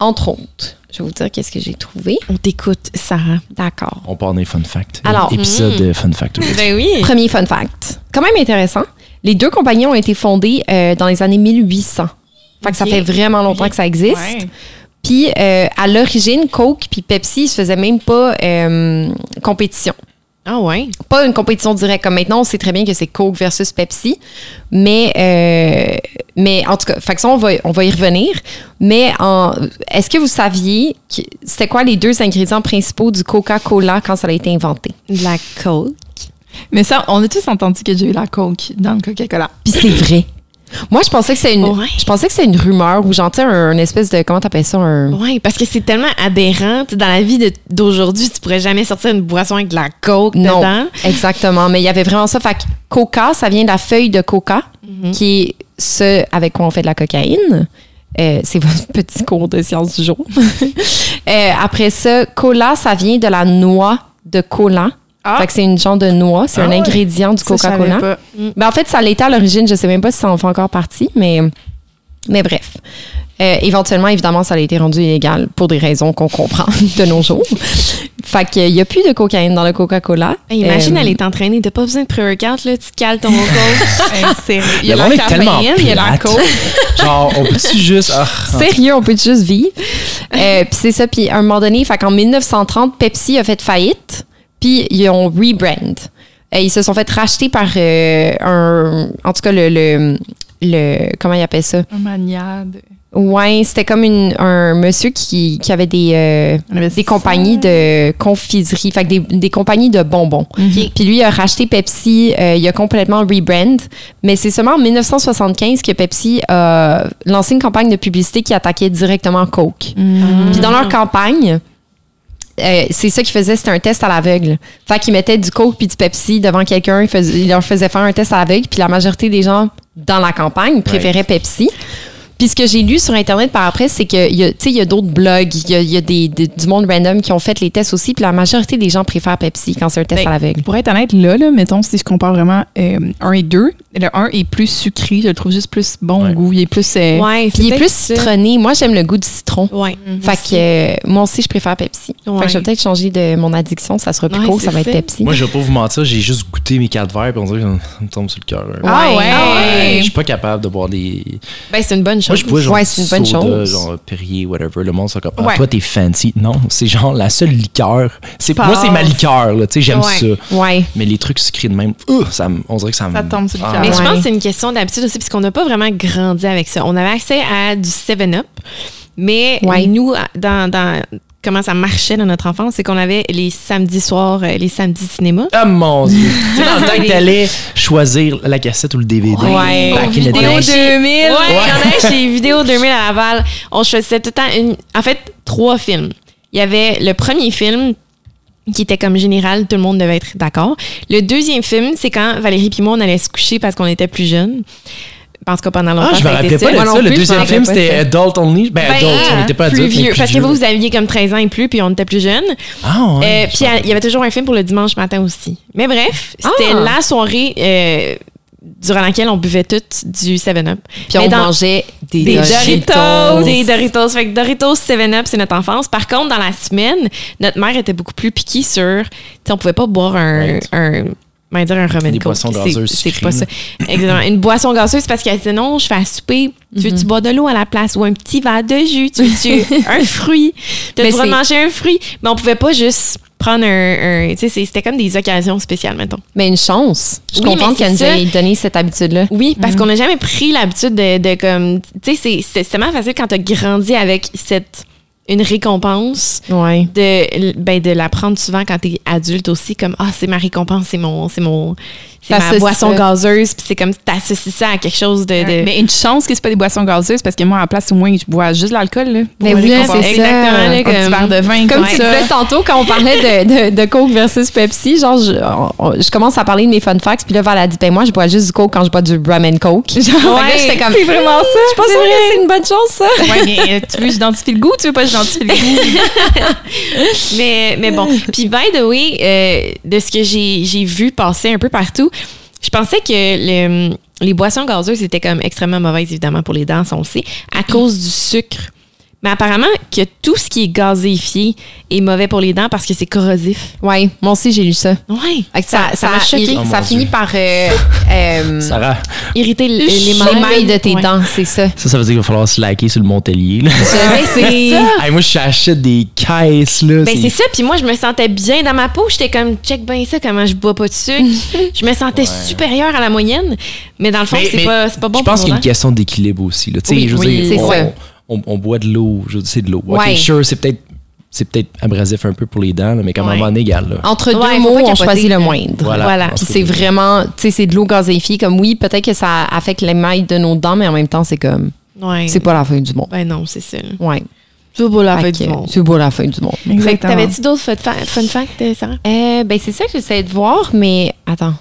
Speaker 3: Entre autres, je vais vous dire qu'est-ce que j'ai trouvé.
Speaker 4: On t'écoute, Sarah.
Speaker 3: D'accord.
Speaker 1: On part dans les fun facts.
Speaker 3: Alors,
Speaker 1: épisode de fun fact. <laughs>
Speaker 4: Ben oui.
Speaker 3: Premier fun fact. Quand même intéressant. Les deux compagnies ont été fondées euh, dans les années 1800. Fait que ça fait vraiment longtemps que ça existe.
Speaker 2: Ouais.
Speaker 3: Puis euh, à l'origine, Coke puis Pepsi, ils se faisaient même pas euh, compétition.
Speaker 4: Ah ouais?
Speaker 3: Pas une compétition directe. Comme maintenant, on sait très bien que c'est Coke versus Pepsi. Mais, euh, mais en tout cas, fait que ça, on va, on va y revenir. Mais en, est-ce que vous saviez que c'était quoi les deux ingrédients principaux du Coca-Cola quand ça a été inventé?
Speaker 4: La Coke.
Speaker 2: Mais ça, on a tous entendu que j'ai eu la Coke dans le Coca-Cola.
Speaker 3: Puis c'est vrai. Moi, je pensais que c'est une,
Speaker 4: Ouais.
Speaker 3: je pensais que c'est une rumeur ou sais, un, espèce de, comment t'appelles ça, un...
Speaker 4: Oui, parce que c'est tellement aberrant. Dans la vie d'aujourd'hui, tu pourrais jamais sortir une boisson avec de la coke
Speaker 3: Non,
Speaker 4: dedans.
Speaker 3: exactement. Mais il y avait vraiment ça. Fait que coca, ça vient de la feuille de coca,
Speaker 4: Mhm.
Speaker 3: qui est ce avec quoi on fait de la cocaïne. Euh, c'est votre <laughs> petit cours de sciences du jour. <laughs> Euh, après ça, cola, ça vient de la noix de cola.
Speaker 2: Ah.
Speaker 3: Fait que c'est une genre de noix, c'est
Speaker 1: Ah
Speaker 3: un
Speaker 1: ouais.
Speaker 3: ingrédient du Coca-Cola.
Speaker 2: pas.
Speaker 3: Ben, en fait, ça l'était à l'origine. Je sais même pas si ça en fait encore partie, mais, mais bref. Euh, éventuellement, évidemment, ça a été rendu illégal pour des raisons qu'on comprend <laughs> de nos jours. fait qu'il n'y a plus de cocaïne dans le Coca-Cola.
Speaker 4: Hey, imagine,
Speaker 3: Euh,
Speaker 4: elle est entraînée. T'as pas besoin de pré-workout, là. Tu cales ton <laughs> coke.
Speaker 2: Hey, sérieux. Il y a la
Speaker 1: monde est tellement
Speaker 2: caféine, il y a la coke. <laughs>
Speaker 1: Genre, on peut-tu juste. ah,
Speaker 3: Sérieux, on peut juste vivre. Euh, puis c'est ça. Puis à un moment donné, fait qu'en 1930, Pepsi a fait faillite. Puis ils ont rebrand. Ils se sont fait racheter par euh, un. En tout cas, le. le, le- comment il appelle ça?
Speaker 2: Un maniade.
Speaker 3: Ouais, c'était comme une, un monsieur qui, qui avait des, euh, des compagnies de confiserie, fait que des, des compagnies de bonbons. Puis lui, il a racheté Pepsi, euh, il a complètement rebrand. Mais c'est seulement en 1975 que Pepsi a lancé une campagne de publicité qui attaquait directement Coke. Puis dans leur campagne, euh, c'est ça qu'ils faisaient, c'était un test à l'aveugle. Fait qu'ils mettaient du Coke puis du Pepsi devant quelqu'un, ils, leur faisaient faire un test à l'aveugle, puis la majorité des gens dans la campagne préféraient Pepsi. Puis ce que j'ai lu sur Internet par après, c'est qu'il y a, tu sais, il y a d'autres blogs, il y a, il y a des, des- du monde random qui ont fait les tests aussi, puis la majorité des gens préfèrent Pepsi quand c'est un test
Speaker 2: Ben,
Speaker 3: à l'aveugle.
Speaker 2: Pour être honnête, là, là, mettons, si je compare vraiment 1 et 2, le 1 est plus sucré, je le trouve juste plus bon au
Speaker 1: Ouais.
Speaker 2: goût. Il est plus. euh,
Speaker 4: ouais,
Speaker 3: il est plus
Speaker 4: ça.
Speaker 3: citronné. Moi, j'aime le goût du citron.
Speaker 4: Ouais.
Speaker 3: Fait que euh, moi aussi, je préfère Pepsi. Fait
Speaker 4: Ouais.
Speaker 3: que je vais peut-être changer de mon addiction. Ça sera plus
Speaker 4: Ouais,
Speaker 3: court, ça va être
Speaker 4: ça.
Speaker 3: Pepsi.
Speaker 1: Moi, je vais pas vous mentir, j'ai juste goûté mes quatre verres, puis on dirait que ça me tombe sur le cœur.
Speaker 2: Ah ouais.
Speaker 3: Ouais?
Speaker 1: Je suis pas capable de boire des.
Speaker 4: Ben, c'est une bonne chose.
Speaker 1: Moi, je bois genre,
Speaker 3: Ouais, c'est une bonne
Speaker 1: soda,
Speaker 3: chose.
Speaker 1: genre Perrier, whatever. Le monde, c'est comme, ah,
Speaker 2: Ouais.
Speaker 1: toi, t'es fancy. Non, c'est genre la seule liqueur. C'est, moi, c'est ma liqueur, là. Tu sais, j'aime ça.
Speaker 3: Ouais.
Speaker 1: Mais les trucs sucrés de même, ça, on dirait que ça me.
Speaker 2: Ça tombe sur le
Speaker 1: Ah.
Speaker 2: cœur.
Speaker 4: Mais je
Speaker 3: Ouais.
Speaker 4: pense que c'est une question d'habitude aussi, puisqu'on n'a pas vraiment grandi avec ça. On avait accès à du 7-Up, mais
Speaker 3: Ouais.
Speaker 4: nous, dans, dans comment ça marchait dans notre enfance, c'est qu'on avait les samedis soirs, euh, les samedis cinéma.
Speaker 1: Ah mon dieu! <laughs> tu sais, dans le temps que t'allais choisir la cassette ou le DVD.
Speaker 3: Ouais.
Speaker 1: back in the
Speaker 4: Vidéo
Speaker 1: day.
Speaker 4: 2000. Ouais, il y en avait chez Vidéo 2000 à Laval. On choisissait tout le temps une, en fait, trois films. Il y avait le premier film qui était comme général, tout le monde devait être d'accord. Le deuxième film, c'est quand Valérie et moi, on allait se coucher parce qu'on était plus jeunes. Tout cas, pendant longtemps,
Speaker 1: Ah, je me rappelais pas de ça. Le deuxième
Speaker 3: me
Speaker 1: film, c'était Adult Only. Ben,
Speaker 4: Ben,
Speaker 1: Adult, on n'était pas mais
Speaker 4: vieux.
Speaker 1: plus
Speaker 4: parce que vous, vous aviez comme 13 ans et plus, puis on était plus jeunes.
Speaker 1: Ah, ouais.
Speaker 4: Euh, puis il y avait toujours un film pour le dimanche matin aussi. Mais bref, c'était
Speaker 3: Ah.
Speaker 4: la soirée euh, durant laquelle on buvait toutes du 7-Up.
Speaker 3: Puis on
Speaker 4: dans-
Speaker 3: mangeait des,
Speaker 4: Des
Speaker 3: Doritos.
Speaker 4: Doritos! Des Doritos. Fait que Doritos 7-Up, c'est notre enfance. Par contre, dans la semaine, notre mère était beaucoup plus piquée sur... Tu sais, on pouvait pas boire un...
Speaker 1: Right.
Speaker 4: un on va dire un rum
Speaker 1: Des
Speaker 4: coke.
Speaker 1: boissons
Speaker 4: C'est-
Speaker 1: gazeuses
Speaker 4: C'est pas ça. Exactement. Une boisson gazeuse parce qu'elle disait non, je fais à souper. Tu veux-tu boire de l'eau à la place ou un petit verre de jus? Tu veux-tu <laughs> un fruit? Tu as le droit de manger un fruit. Mais on pouvait pas juste prendre un. un- tu sais, c'était comme des occasions spéciales, mettons.
Speaker 3: Mais une chance. Je
Speaker 4: Oui,
Speaker 3: comprends qu'elle nous ait donné cette habitude-là.
Speaker 4: Oui, parce qu'on n'a jamais pris l'habitude de, de comme. Tu sais, c'est- tellement facile quand tu as grandi avec cette. Une récompense
Speaker 3: Ouais.
Speaker 4: de ben de la prendre souvent quand t'es adulte aussi comme ah c'est ma récompense c'est mon c'est mon c'est ma boisson
Speaker 3: ça.
Speaker 4: gazeuse puis c'est comme t'associes ça à quelque chose de, de-
Speaker 2: Mais une chance que c'est pas des boissons gazeuses parce que moi, à la place, au moins, je bois juste de l'alcool. là,
Speaker 3: Mais oui, c'est
Speaker 4: exactement
Speaker 3: ça.
Speaker 4: là,
Speaker 2: Un petit
Speaker 4: comme-
Speaker 2: verre de vin
Speaker 3: Comme
Speaker 2: comme
Speaker 3: tu disais tantôt quand on parlait de, de, de Coke versus Pepsi, genre, je, on- je commence à parler de mes fun facts, puis là, Val a dit, ben moi, je bois juste du Coke quand je bois du rum and Coke. Genre, là, j'étais comme,
Speaker 2: c'est vraiment ça.
Speaker 3: je pense que c'est une bonne chose, ça.
Speaker 2: Ouais, mais euh, tu veux que j'identifie le goût, tu veux pas que j'identifie le goût? <laughs>
Speaker 4: mais mais bon puis by the way euh, de ce que j'ai j'ai vu passer un peu partout je pensais que le- les boissons gazeuses étaient comme extrêmement mauvaises évidemment pour les dents on le sait à cause du sucre mais apparemment que tout ce qui est gazéifié est mauvais pour les dents parce que c'est corrosif
Speaker 3: Ouais, moi aussi, j'ai lu ça. que Ça, ça,
Speaker 4: m'a choqué
Speaker 3: irri-
Speaker 1: Oh,
Speaker 3: ça finit
Speaker 1: Dieu.
Speaker 3: par euh, <laughs> euh,
Speaker 1: Sarah,
Speaker 4: irriter les, les
Speaker 3: les mailles de tes
Speaker 4: Ouais.
Speaker 3: dents, c'est ça.
Speaker 1: ça, ça veut dire qu'il va falloir se laquer sur le Montelier. là. <laughs>
Speaker 3: c'est ça.
Speaker 1: Hey, moi, j'achète des caisses, là.
Speaker 4: Ben c'est ça, puis moi je me sentais bien dans ma peau, j'étais comme check bien ça comment je bois pas de sucre. <laughs> je me sentais supérieure à la moyenne, mais dans le fond
Speaker 1: Mais-
Speaker 4: c'est
Speaker 1: mais
Speaker 4: pas c'est pas bon
Speaker 1: je pense qu'il y a une question d'équilibre aussi. Là. Tu sais,
Speaker 3: Oui,
Speaker 1: je veux
Speaker 3: oui,
Speaker 1: dire,
Speaker 3: c'est
Speaker 1: on,
Speaker 3: ça.
Speaker 1: On, on boit de l'eau, je dire, c'est de l'eau.
Speaker 3: Ouais.
Speaker 1: OK, sure, c'est peut-être c'est peut-être abrasif un peu pour les dents, là, mais comme à un
Speaker 4: Ouais.
Speaker 1: moment donné, égal, là.
Speaker 3: Entre
Speaker 4: Ouais,
Speaker 3: deux mots, on choisit le moindre.
Speaker 1: Voilà.
Speaker 4: Voilà.
Speaker 3: C'est vraiment, tu sais, c'est de l'eau gazéifiée. Comme oui, peut-être que ça affecte l'émail de nos dents, mais en même temps, c'est comme,
Speaker 4: Ouais.
Speaker 3: c'est pas la fin du monde.
Speaker 4: Ben non, c'est ça.
Speaker 3: Ouais.
Speaker 4: C'est pas la fin du monde.
Speaker 3: C'est pas la fin du monde.
Speaker 2: Exactement.
Speaker 4: T'avais-tu d'autres fun, fa- fun facts, Sarah?
Speaker 3: Euh, ben, c'est ça que j'essaie de voir, mais attends.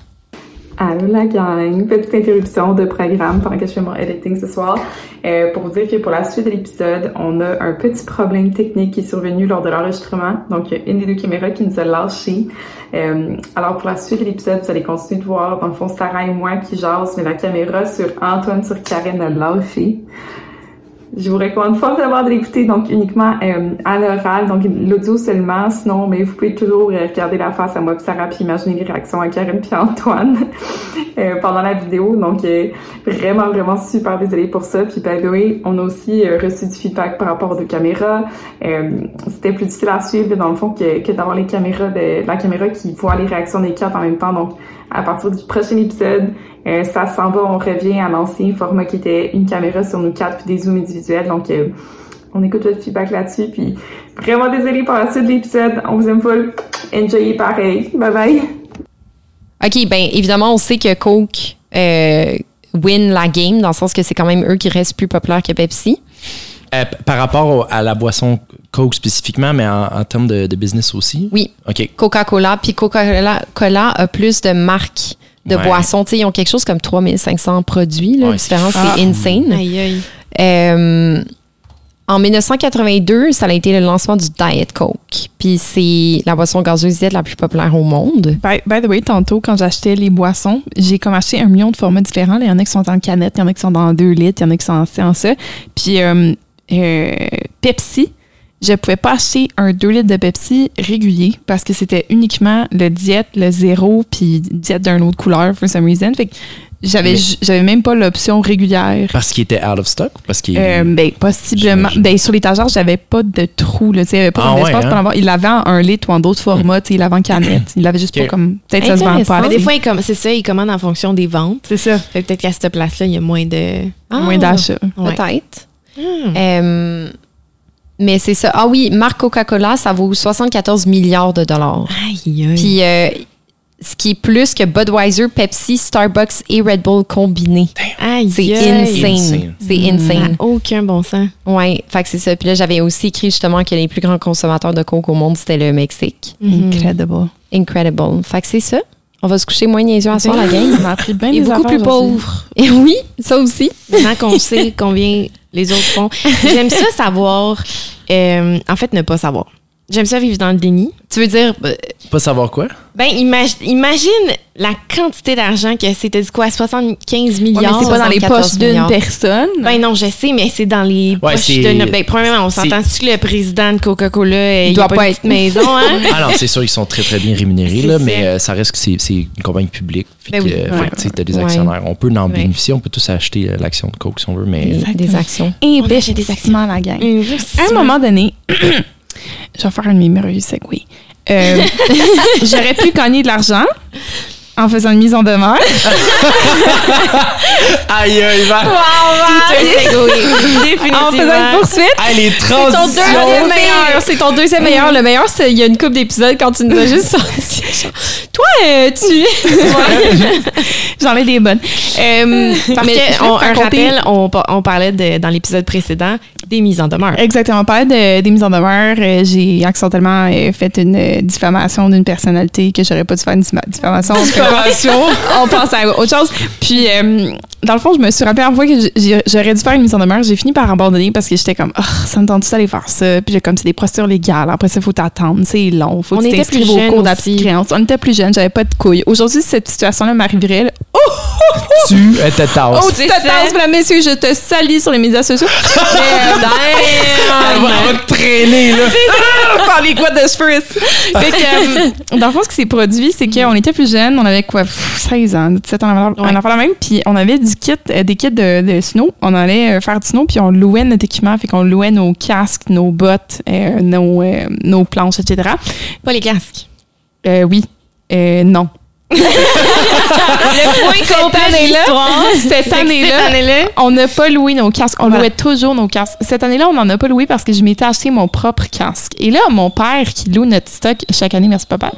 Speaker 5: Allô la gang, petite interruption de programme pendant que je fais mon editing ce soir euh, pour vous dire que pour la suite de l'épisode, on a un petit problème technique qui est survenu lors de l'enregistrement. Donc il y a une des deux caméras qui nous a lâché. Euh, alors pour la suite de l'épisode, vous allez continuer de voir dans le fond Sarah et moi qui jasent, mais la caméra sur Antoine sur Karen a lâché. Je vous recommande fortement de l'écouter, donc uniquement euh, à l'oral, donc l'audio seulement. Sinon, mais vous pouvez toujours euh, regarder la face à moi puis Sarah puis imaginer les réactions à Karen puis à Antoine <laughs> euh, pendant la vidéo. Donc euh, vraiment, vraiment super désolée pour ça. Puis by the on a aussi euh, reçu du feedback par rapport aux caméras. Euh, C'était plus difficile à suivre dans le fond que, que d'avoir les caméras de la caméra qui voit les réactions des quatre en même temps. Donc à partir du prochain épisode, euh, ça s'en va, on revient à l'ancien format qui était une caméra sur nous quatre puis des zooms individuels. Donc, euh, on écoute votre feedback là-dessus. Puis, vraiment désolé pour la suite de l'épisode. On vous aime full. Enjoy pareil. Bye bye.
Speaker 3: OK, ben, évidemment, on sait que Coke euh, win la game, dans le sens que c'est quand même eux qui restent plus populaires que Pepsi.
Speaker 1: Euh, par rapport au- à la boisson Coke spécifiquement, mais en, en termes de, de business aussi?
Speaker 3: Oui.
Speaker 1: OK.
Speaker 3: Coca-Cola, puis Coca-Cola Cola a plus de marques de
Speaker 1: Ouais.
Speaker 3: boissons. Tu sais, ils ont quelque chose comme 3500 produits là,
Speaker 1: Ouais,
Speaker 3: différents.
Speaker 1: c'est
Speaker 3: insane.
Speaker 4: Aïe, aïe.
Speaker 3: Euh, en 1982, ça a été le lancement du Diet Coke. Puis c'est la boisson gazeuse la plus populaire au monde.
Speaker 2: By, by the way, tantôt, quand j'achetais les boissons, j'ai comme acheté un million de formats différents. Il y en a qui sont en canette, il y en a qui sont dans 2 litres, il y en a qui sont en ça. Puis euh, euh, Pepsi, je pouvais pas acheter un 2 litres de Pepsi régulier parce que c'était uniquement le diète, le zéro, puis diète d'un autre couleur, for some reason. Fait que j'avais, j'avais même pas l'option régulière.
Speaker 1: Parce qu'il était out of stock ou parce qu'il.
Speaker 2: Euh, ben, possiblement. Ben, sur l'étagère, j'avais pas de trou, là. Il y avait pas
Speaker 1: Ah ouais,
Speaker 2: d'espace
Speaker 1: hein?
Speaker 2: pour en avoir. Il l'avait en un litre ou en d'autres formats, il l'avait en <clears throat> canette. Il l'avait juste pas comme. Peut-être ça se vend
Speaker 3: Intéressant.
Speaker 2: pas.
Speaker 4: Mais des fois, il c'est ça, ils commandent en fonction des ventes.
Speaker 2: c'est ça.
Speaker 4: Fait que peut-être qu'à cette place-là, il y a moins de.
Speaker 2: Moins d'achats.
Speaker 4: Ouais.
Speaker 3: Peut-être.
Speaker 4: Hmm.
Speaker 3: Euh, mais c'est ça. Ah oui, marque Coca-Cola, ça vaut 74 milliards de dollars.
Speaker 4: Aïe, aïe.
Speaker 3: Puis euh, ce qui est plus que Budweiser, Pepsi, Starbucks et Red Bull combinés.
Speaker 4: Aïe,
Speaker 3: C'est
Speaker 4: aïe.
Speaker 3: insane.
Speaker 1: Insane.
Speaker 3: C'est
Speaker 4: Ça
Speaker 3: insane.
Speaker 4: n'a aucun bon sens.
Speaker 3: Ouais, fait que c'est ça. Puis là, j'avais aussi écrit justement que les plus grands consommateurs de coke au monde, c'était le Mexique.
Speaker 2: Incredible.
Speaker 3: Incredible. Fait que c'est ça. On va se coucher moins niaiseux à soir, la gang.
Speaker 2: On a appris bien
Speaker 4: Et
Speaker 2: des
Speaker 4: beaucoup plus pauvre. <laughs>
Speaker 3: Et oui, ça aussi.
Speaker 4: Maintenant qu'on sait combien les autres font. J'aime ça savoir. euh, en fait, ne pas savoir. J'aime ça vivre dans le déni.
Speaker 3: Tu veux dire, euh,
Speaker 1: Pas savoir quoi?
Speaker 4: Ben, imagi- imagine la quantité d'argent que c'était dit quoi, 75
Speaker 2: Ouais, mais
Speaker 4: milliards.
Speaker 2: c'est pas dans les
Speaker 3: 74
Speaker 2: poches d'une
Speaker 3: milliards.
Speaker 2: personne.
Speaker 4: Ben non, je sais, mais c'est dans les
Speaker 1: Ouais,
Speaker 4: poches
Speaker 1: c'est-
Speaker 4: de. Ben, premièrement, on
Speaker 1: c'est-
Speaker 4: s'entend-tu que le président de Coca-Cola, euh, il
Speaker 3: doit
Speaker 4: a pas,
Speaker 3: pas
Speaker 4: une
Speaker 3: être-
Speaker 4: petite maison, hein?
Speaker 1: Ah non, c'est sûr, ils sont très, très bien rémunérés,
Speaker 4: C'est
Speaker 1: là,
Speaker 4: ça.
Speaker 1: mais euh, ça reste que c'est c'est une compagnie publique.
Speaker 4: Ben oui.
Speaker 1: euh,
Speaker 2: Ouais,
Speaker 1: tu sais, t'as des
Speaker 3: ouais.
Speaker 1: actionnaires. On peut en
Speaker 4: Ouais.
Speaker 1: bénéficier, on peut tous acheter euh, l'action de Coke si on veut, mais.
Speaker 3: des, des actions.
Speaker 2: Investissement, la gang. À un moment donné, je vais faire un de mes merveilleux segways. Euh, <laughs> J'aurais pu gagner de l'argent en faisant une mise en demeure. <laughs>
Speaker 1: Aïe, aïe, va!
Speaker 4: Un segway.
Speaker 2: en
Speaker 4: Définitivement.
Speaker 2: faisant une poursuite.
Speaker 1: Ah, les
Speaker 3: C'est ton
Speaker 1: transitions!
Speaker 3: deuxième meilleur. C'est ton deuxième meilleur. Le meilleur, c'est il y a une couple d'épisodes quand tu nous as juste sorti. Toi, euh, tu. <laughs>
Speaker 2: J'en ai des bonnes. Euh, parce
Speaker 4: un rappel, on, pa- on parlait de, dans l'épisode précédent des mises en demeure.
Speaker 2: Exactement. On parlait de, des mises en demeure. Euh, j'ai accidentellement euh, fait une diffamation d'une personnalité que j'aurais pas dû faire une diffa- <laughs> diffamation. on passe à autre chose. Puis, euh, dans le fond, je me suis rappelé la fois que j'aurais dû faire une mise en demeure. J'ai fini par abandonner parce que j'étais comme, oh, ça me tente d'aller faire ça? Puis, j'ai comme, c'est des procédures légales. Après ça, il faut t'attendre. C'est long. Faut
Speaker 4: On
Speaker 2: que tu
Speaker 4: était
Speaker 2: t'inscrives
Speaker 4: plus
Speaker 2: au
Speaker 4: jeunes
Speaker 2: cours créance. On était plus jeunes. J'avais pas de couilles. Aujourd'hui, si cette situation-là m'arriverait. là,
Speaker 1: Tu étais tasse.
Speaker 2: Oh, tu te tasses, mesdames, messieurs, je te salis sur les médias sociaux. <laughs>
Speaker 1: Elle va, te traîner, là.
Speaker 2: par les quoi de cheveux. Fait que, euh, dans le fond, ce qui s'est produit, c'est qu'on était plus jeunes, on avait quoi, pff, 16 ans, 17 ans, on avait- la même, puis on avait du kit, euh, des kits de, de snow. On allait euh, faire du snow, puis on louait notre équipement, fait qu'on louait nos casques, nos bottes, euh, nos, euh, nos planches, etc.
Speaker 4: Pas les casques.
Speaker 2: Euh, oui. Euh, non.
Speaker 4: Le point <laughs> complet
Speaker 2: année-là,
Speaker 4: l'histoire, <laughs>
Speaker 2: cette année-là, on n'a pas loué nos casques. On
Speaker 4: Voilà.
Speaker 2: louait toujours nos casques. Cette année-là, on n'en a pas loué parce que je m'étais acheté mon propre casque. Et là, mon père qui loue notre stock chaque année, merci papa.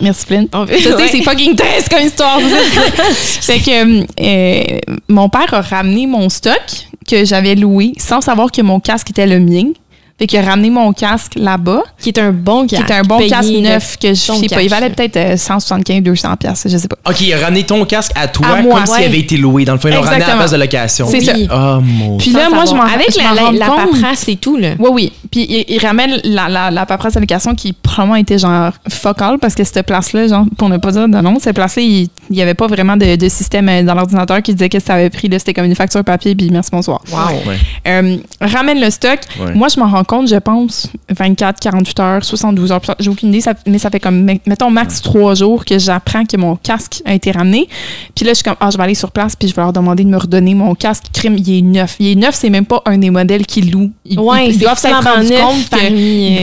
Speaker 2: Merci Flynn. Je sais,
Speaker 4: Ouais.
Speaker 2: c'est fucking triste comme histoire. <laughs> fait que euh, mon père a ramené mon stock que j'avais loué sans savoir que mon casque était le mien. Fait qu'il a ramené mon casque là-bas,
Speaker 4: qui est un bon
Speaker 2: qui
Speaker 4: casque.
Speaker 2: était un bon casque
Speaker 4: de
Speaker 2: neuf que je sais pas. Il valait peut-être euh, 175, 200 pièces, je sais pas.
Speaker 1: Ok, il a ramené ton casque à toi
Speaker 2: À moi,
Speaker 1: comme s'il
Speaker 2: ouais.
Speaker 1: avait été loué. Dans le fond, ils l'ont ramené à la place de location.
Speaker 2: C'est ça.
Speaker 1: Oh mon
Speaker 2: Puis
Speaker 4: Sans
Speaker 2: là, moi, je m'en
Speaker 4: Avec
Speaker 2: je
Speaker 4: la, la, la paperasse et tout, là.
Speaker 2: Oui, oui. Puis il, il ramène la, la, la paperasse d'allocation qui probablement était genre fuck all parce que cette place-là, genre, pour ne pas dire de nom, cette place-là, il n'y avait pas vraiment de, de système euh, dans l'ordinateur qui disait que ça avait pris. là, C'était comme une facture papier, puis merci, bonsoir.
Speaker 4: Wow.
Speaker 1: Ouais.
Speaker 2: Euh, ramène le stock.
Speaker 1: Ouais.
Speaker 2: Moi, je m'en rends compte, je pense, 24, 48 heures, 72 heures, j'ai aucune idée, ça- mais ça fait comme, mettons, max 3 jours que j'apprends que mon casque a été ramené. Puis là, je suis comme, ah, je vais aller sur place, puis je vais leur demander de me redonner mon casque. Crime, il est neuf. Il est neuf, c'est même pas un des modèles qui loue. Ils,
Speaker 4: Ouais,
Speaker 2: ils doivent s'être rendus compte que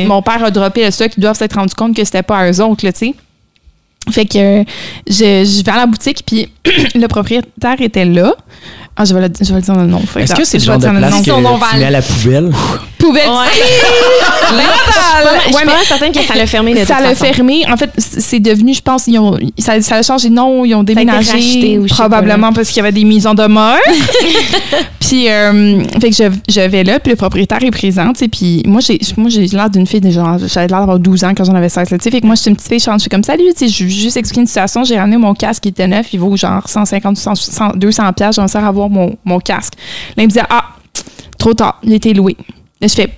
Speaker 4: euh,
Speaker 2: mon père a droppé le stock, ils doivent s'être rendus compte que c'était pas à eux autres, tu sais. Fait que euh, je, je vais à la boutique, puis <clears throat> le propriétaire était là. Ah, je vais le, je vais le dire le nom.
Speaker 1: Est-ce que c'est le
Speaker 2: je vais
Speaker 1: genre de
Speaker 2: dire
Speaker 1: place
Speaker 2: nom.
Speaker 1: que tu mets à la poubelle?
Speaker 2: Poubelle.
Speaker 4: Ouais.
Speaker 2: Là, <laughs>
Speaker 4: Je suis pas certaine que ça l'a fermé de
Speaker 2: ça l'a fermé. En fait, c'est devenu, je pense, ils ont, ça, ça a changé de nom, ils ont déménagé. probablement parce qu'il y avait des mises en demeure. <laughs> puis, euh, fait que je, je vais là, puis le propriétaire est présent, tu sais. Puis moi, j'ai, moi, j'ai l'air d'une fille de genre, j'avais l'air d'avoir 12 ans quand j'en avais 16, là, tu sais. Fait que moi, j'étais une petite fille, je suis comme, salut, tu sais, je juste expliquer une situation. J'ai ramené mon casque qui était neuf, il vaut genre 150, 100, 100, 200 pièces. J'en sers à mon, mon casque. Là, il me disait, ah, trop tard, il a été loué. Là, je fais,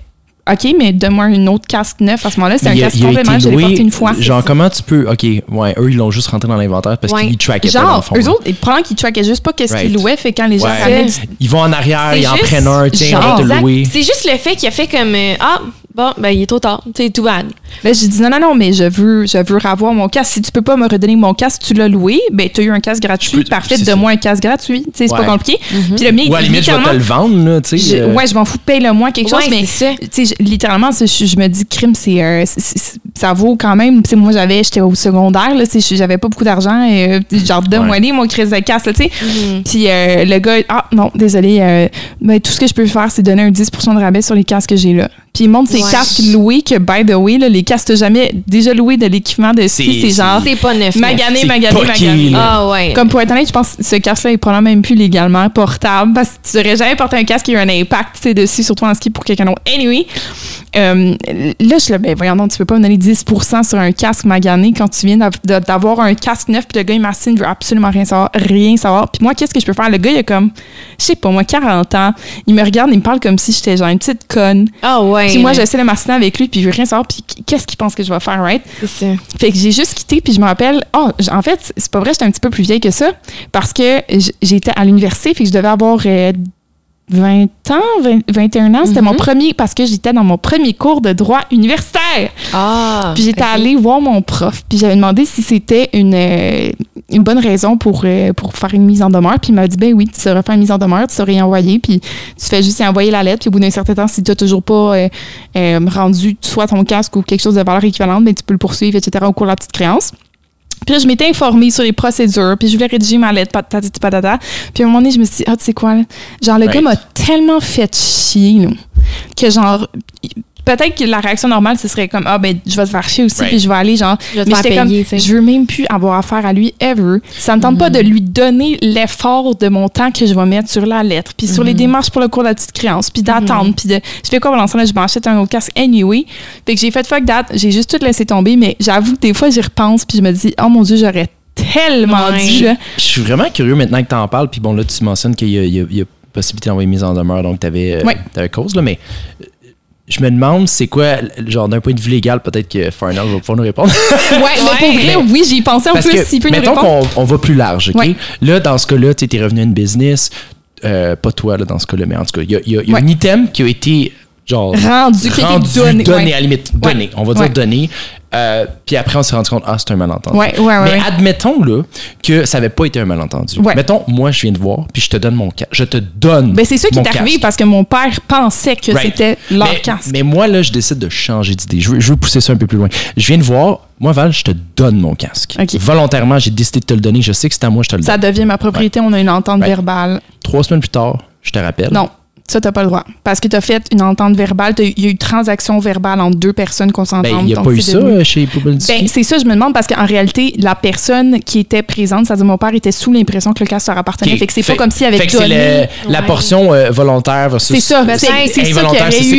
Speaker 2: OK, mais donne-moi un autre casque neuf à ce moment-là. C'est un casque complètement, je l'ai porté une fois.
Speaker 1: Genre, comment tu peux. Ok, ouais, eux, ils l'ont juste rentré dans l'inventaire parce
Speaker 4: Ouais.
Speaker 1: qu'ils trackaient pas dans le
Speaker 2: Genre,
Speaker 1: fond.
Speaker 2: eux autres, probablement qu'ils trackaient juste pas qu'est-ce
Speaker 1: Right.
Speaker 2: qu'ils louaient, fait quand les gens
Speaker 1: Ouais. Ils vont en arrière, ils en prennent un, tiens, on va te louer.
Speaker 4: C'est juste le fait qu'il a fait comme euh, ah bon ben il est trop tard, c'est tout bad.
Speaker 2: Là, j'ai dit non, non, non, mais je veux, je veux avoir mon casque. Si tu peux pas me redonner mon casque, tu l'as loué, ben, tu as eu un casque gratuit.
Speaker 1: Peux-
Speaker 2: Parfait, donne-moi un casque gratuit. Tu sais, c'est
Speaker 1: Ouais.
Speaker 2: pas compliqué. Puis le mien,
Speaker 1: Ou à la limite, je vais te le vendre, là, tu sais.
Speaker 2: je-
Speaker 1: euh,
Speaker 2: ouais, je m'en fous, paye-le-moi quelque chose, mais
Speaker 4: c'est ça.
Speaker 2: tu sais, littéralement, c'est- je, je me dis, crime, c'est, euh, ça vaut quand même. Tu sais, moi, j'avais, j'étais au secondaire, là, tu sais, j'avais pas beaucoup d'argent, et, euh, genre, donne-moi les, mon crise de casse, tu sais. Puis euh, le gars, ah, non, désolé, euh, ben, tout ce que je peux faire, c'est donner un 10 de rabais sur les casques que j'ai là. Puis il montre ses
Speaker 4: Ouais.
Speaker 2: casques loués, que, by the way, là, les casques, t'as jamais déjà loué de l'équipement de ski,
Speaker 1: C'est-
Speaker 2: genre,
Speaker 4: C'est pas neuf.
Speaker 2: magané, magané, magané.
Speaker 4: Ah ouais.
Speaker 2: Comme pour être honnête, je pense que ce casque-là est probablement même plus légalement portable parce que tu n'aurais jamais porté un casque qui a eu un impact tu sais, dessus, surtout en ski pour quelqu'un d'autre. Anyway, euh, là, je suis là, ben voyons donc, tu peux pas me donner 10 sur un casque magané quand tu viens d'avoir un casque neuf puis le gars, il m'assine, il veut absolument rien savoir, rien savoir. Puis moi, qu'est-ce que je peux faire? Le gars, il a comme, je sais pas, moi, 40 ans, il me regarde, il me parle comme si j'étais genre une petite conne.
Speaker 4: Ah ouais.
Speaker 2: Puis moi, j'essaie de m'assiner avec lui puis il veut rien savoir. Puis qu'est-ce qu'il pense que je vais faire, right?
Speaker 4: C'est.
Speaker 2: Fait que j'ai juste quitté, puis je me rappelle, oh, en fait, c'est pas vrai, j'étais un petit peu plus vieille que ça, parce que j'étais à l'université, fait que je devais avoir euh, 20 ans, 20 21 ans. C'était mon premier, parce que j'étais dans mon premier cours de droit universitaire.
Speaker 4: Ah.
Speaker 2: Puis j'étais
Speaker 4: ok.
Speaker 2: allée voir mon prof, puis j'avais demandé si c'était une, euh, une bonne raison pour, euh, pour faire une mise en demeure. Puis il m'a dit, ben oui, tu sauras faire une mise en demeure, tu sauras y envoyer, puis tu fais juste y envoyer la lettre. Puis au bout d'un certain temps, si tu n'as toujours pas euh, euh, rendu soit ton casque ou quelque chose de valeur équivalente, ben, tu peux le poursuivre, etc., au cours de la petite créance. Puis là, je m'étais informée sur les procédures, puis je voulais rédiger ma lettre, patati patata. Puis à un moment donné, je me suis dit, ah, tu sais quoi, là? genre, le
Speaker 1: Right.
Speaker 2: gars m'a tellement fait chier, là, que genre, peut-être que la réaction normale, ce serait comme, ah, ben, je vais te faire chier aussi,
Speaker 1: Right.
Speaker 2: puis je vais aller, genre,
Speaker 4: Je vais te
Speaker 2: mais
Speaker 4: faire
Speaker 2: j'étais comme,
Speaker 4: payer, tu sais.
Speaker 2: je veux même plus avoir affaire à lui ever. Ça me tente pas de lui donner l'effort de mon temps que je vais mettre sur la lettre, puis sur les démarches pour le cours de la petite créance, puis d'attendre, puis de. Je fais quoi pendant ce temps-là? Je m'achète un autre casque anyway. Fait que j'ai fait fuck that. J'ai juste tout laissé tomber, mais j'avoue que des fois, j'y repense, puis je me dis, oh mon Dieu, j'aurais tellement
Speaker 4: Ouais.
Speaker 2: dû. là.
Speaker 1: Je suis vraiment curieux maintenant que tu en parles. Puis bon, là, tu mentionnes qu'il y, a- il y a- il y a possibilité d'envoyer mise en demeure, donc tu avais,
Speaker 2: Ouais.
Speaker 1: cause, là, mais euh, je me demande, c'est quoi, genre d'un point de vue légal, peut-être que Farnell va pouvoir nous répondre. <laughs>
Speaker 2: Ouais, mais pour vrai,
Speaker 1: Mais-
Speaker 2: oui, j'y pensais plus,
Speaker 1: que,
Speaker 2: s'il peut nous
Speaker 1: mettons qu'on on va plus large, OK?
Speaker 2: Ouais.
Speaker 1: Là, dans ce cas-là, tu es revenu à une business, euh, pas toi, là, dans ce cas-là, mais en tout cas, il y a, il y a- il y a
Speaker 2: Ouais.
Speaker 1: un item qui a été, genre,
Speaker 2: Rendu, qui a été
Speaker 1: rendu,
Speaker 2: donné.
Speaker 1: donné,
Speaker 2: ouais.
Speaker 1: à la limite, donné, on va dire
Speaker 2: Ouais.
Speaker 1: donné. Euh, puis après, on s'est rendu compte, ah, c'est un malentendu.
Speaker 2: Ouais, ouais, ouais.
Speaker 1: Mais admettons là, que ça n'avait pas été un malentendu. Mettons, moi, je viens de voir, puis je te donne mon casque. Je te donne.
Speaker 2: Ben, c'est ça qui est arrivé
Speaker 1: casque.
Speaker 2: parce que mon père pensait que
Speaker 1: Right.
Speaker 2: c'était leur
Speaker 1: mais,
Speaker 2: casque.
Speaker 1: Mais moi, là, je décide de changer d'idée. Je veux, je veux pousser ça un peu plus loin. Je viens de voir, moi, Val, je te donne mon casque. Volontairement, j'ai décidé de te le donner. Je sais que c'est à moi, je te le
Speaker 2: Ça
Speaker 1: donne.
Speaker 2: devient ma propriété, on a une entente verbale.
Speaker 1: Trois semaines plus tard, je te rappelle.
Speaker 2: Non, ça, t'as pas le droit. Parce que t'as fait une entente verbale, t'as- il y a eu transaction verbale entre deux personnes consentantes.
Speaker 1: Ben, il n'y a pas eu
Speaker 2: c'est
Speaker 1: ça
Speaker 2: devenu-
Speaker 1: euh, chez Poubelle du
Speaker 2: Ben, c'est ça, je me demande, parce qu'en réalité, la personne qui était présente, c'est-à-dire mon père, était sous l'impression que le casque leur appartenait. Fait que c'est pas comme s'il avait
Speaker 1: fait c'est le- la portion euh, volontaire versus
Speaker 2: C'est ça,
Speaker 4: Ben,
Speaker 2: c'est ça
Speaker 1: c'est ça qui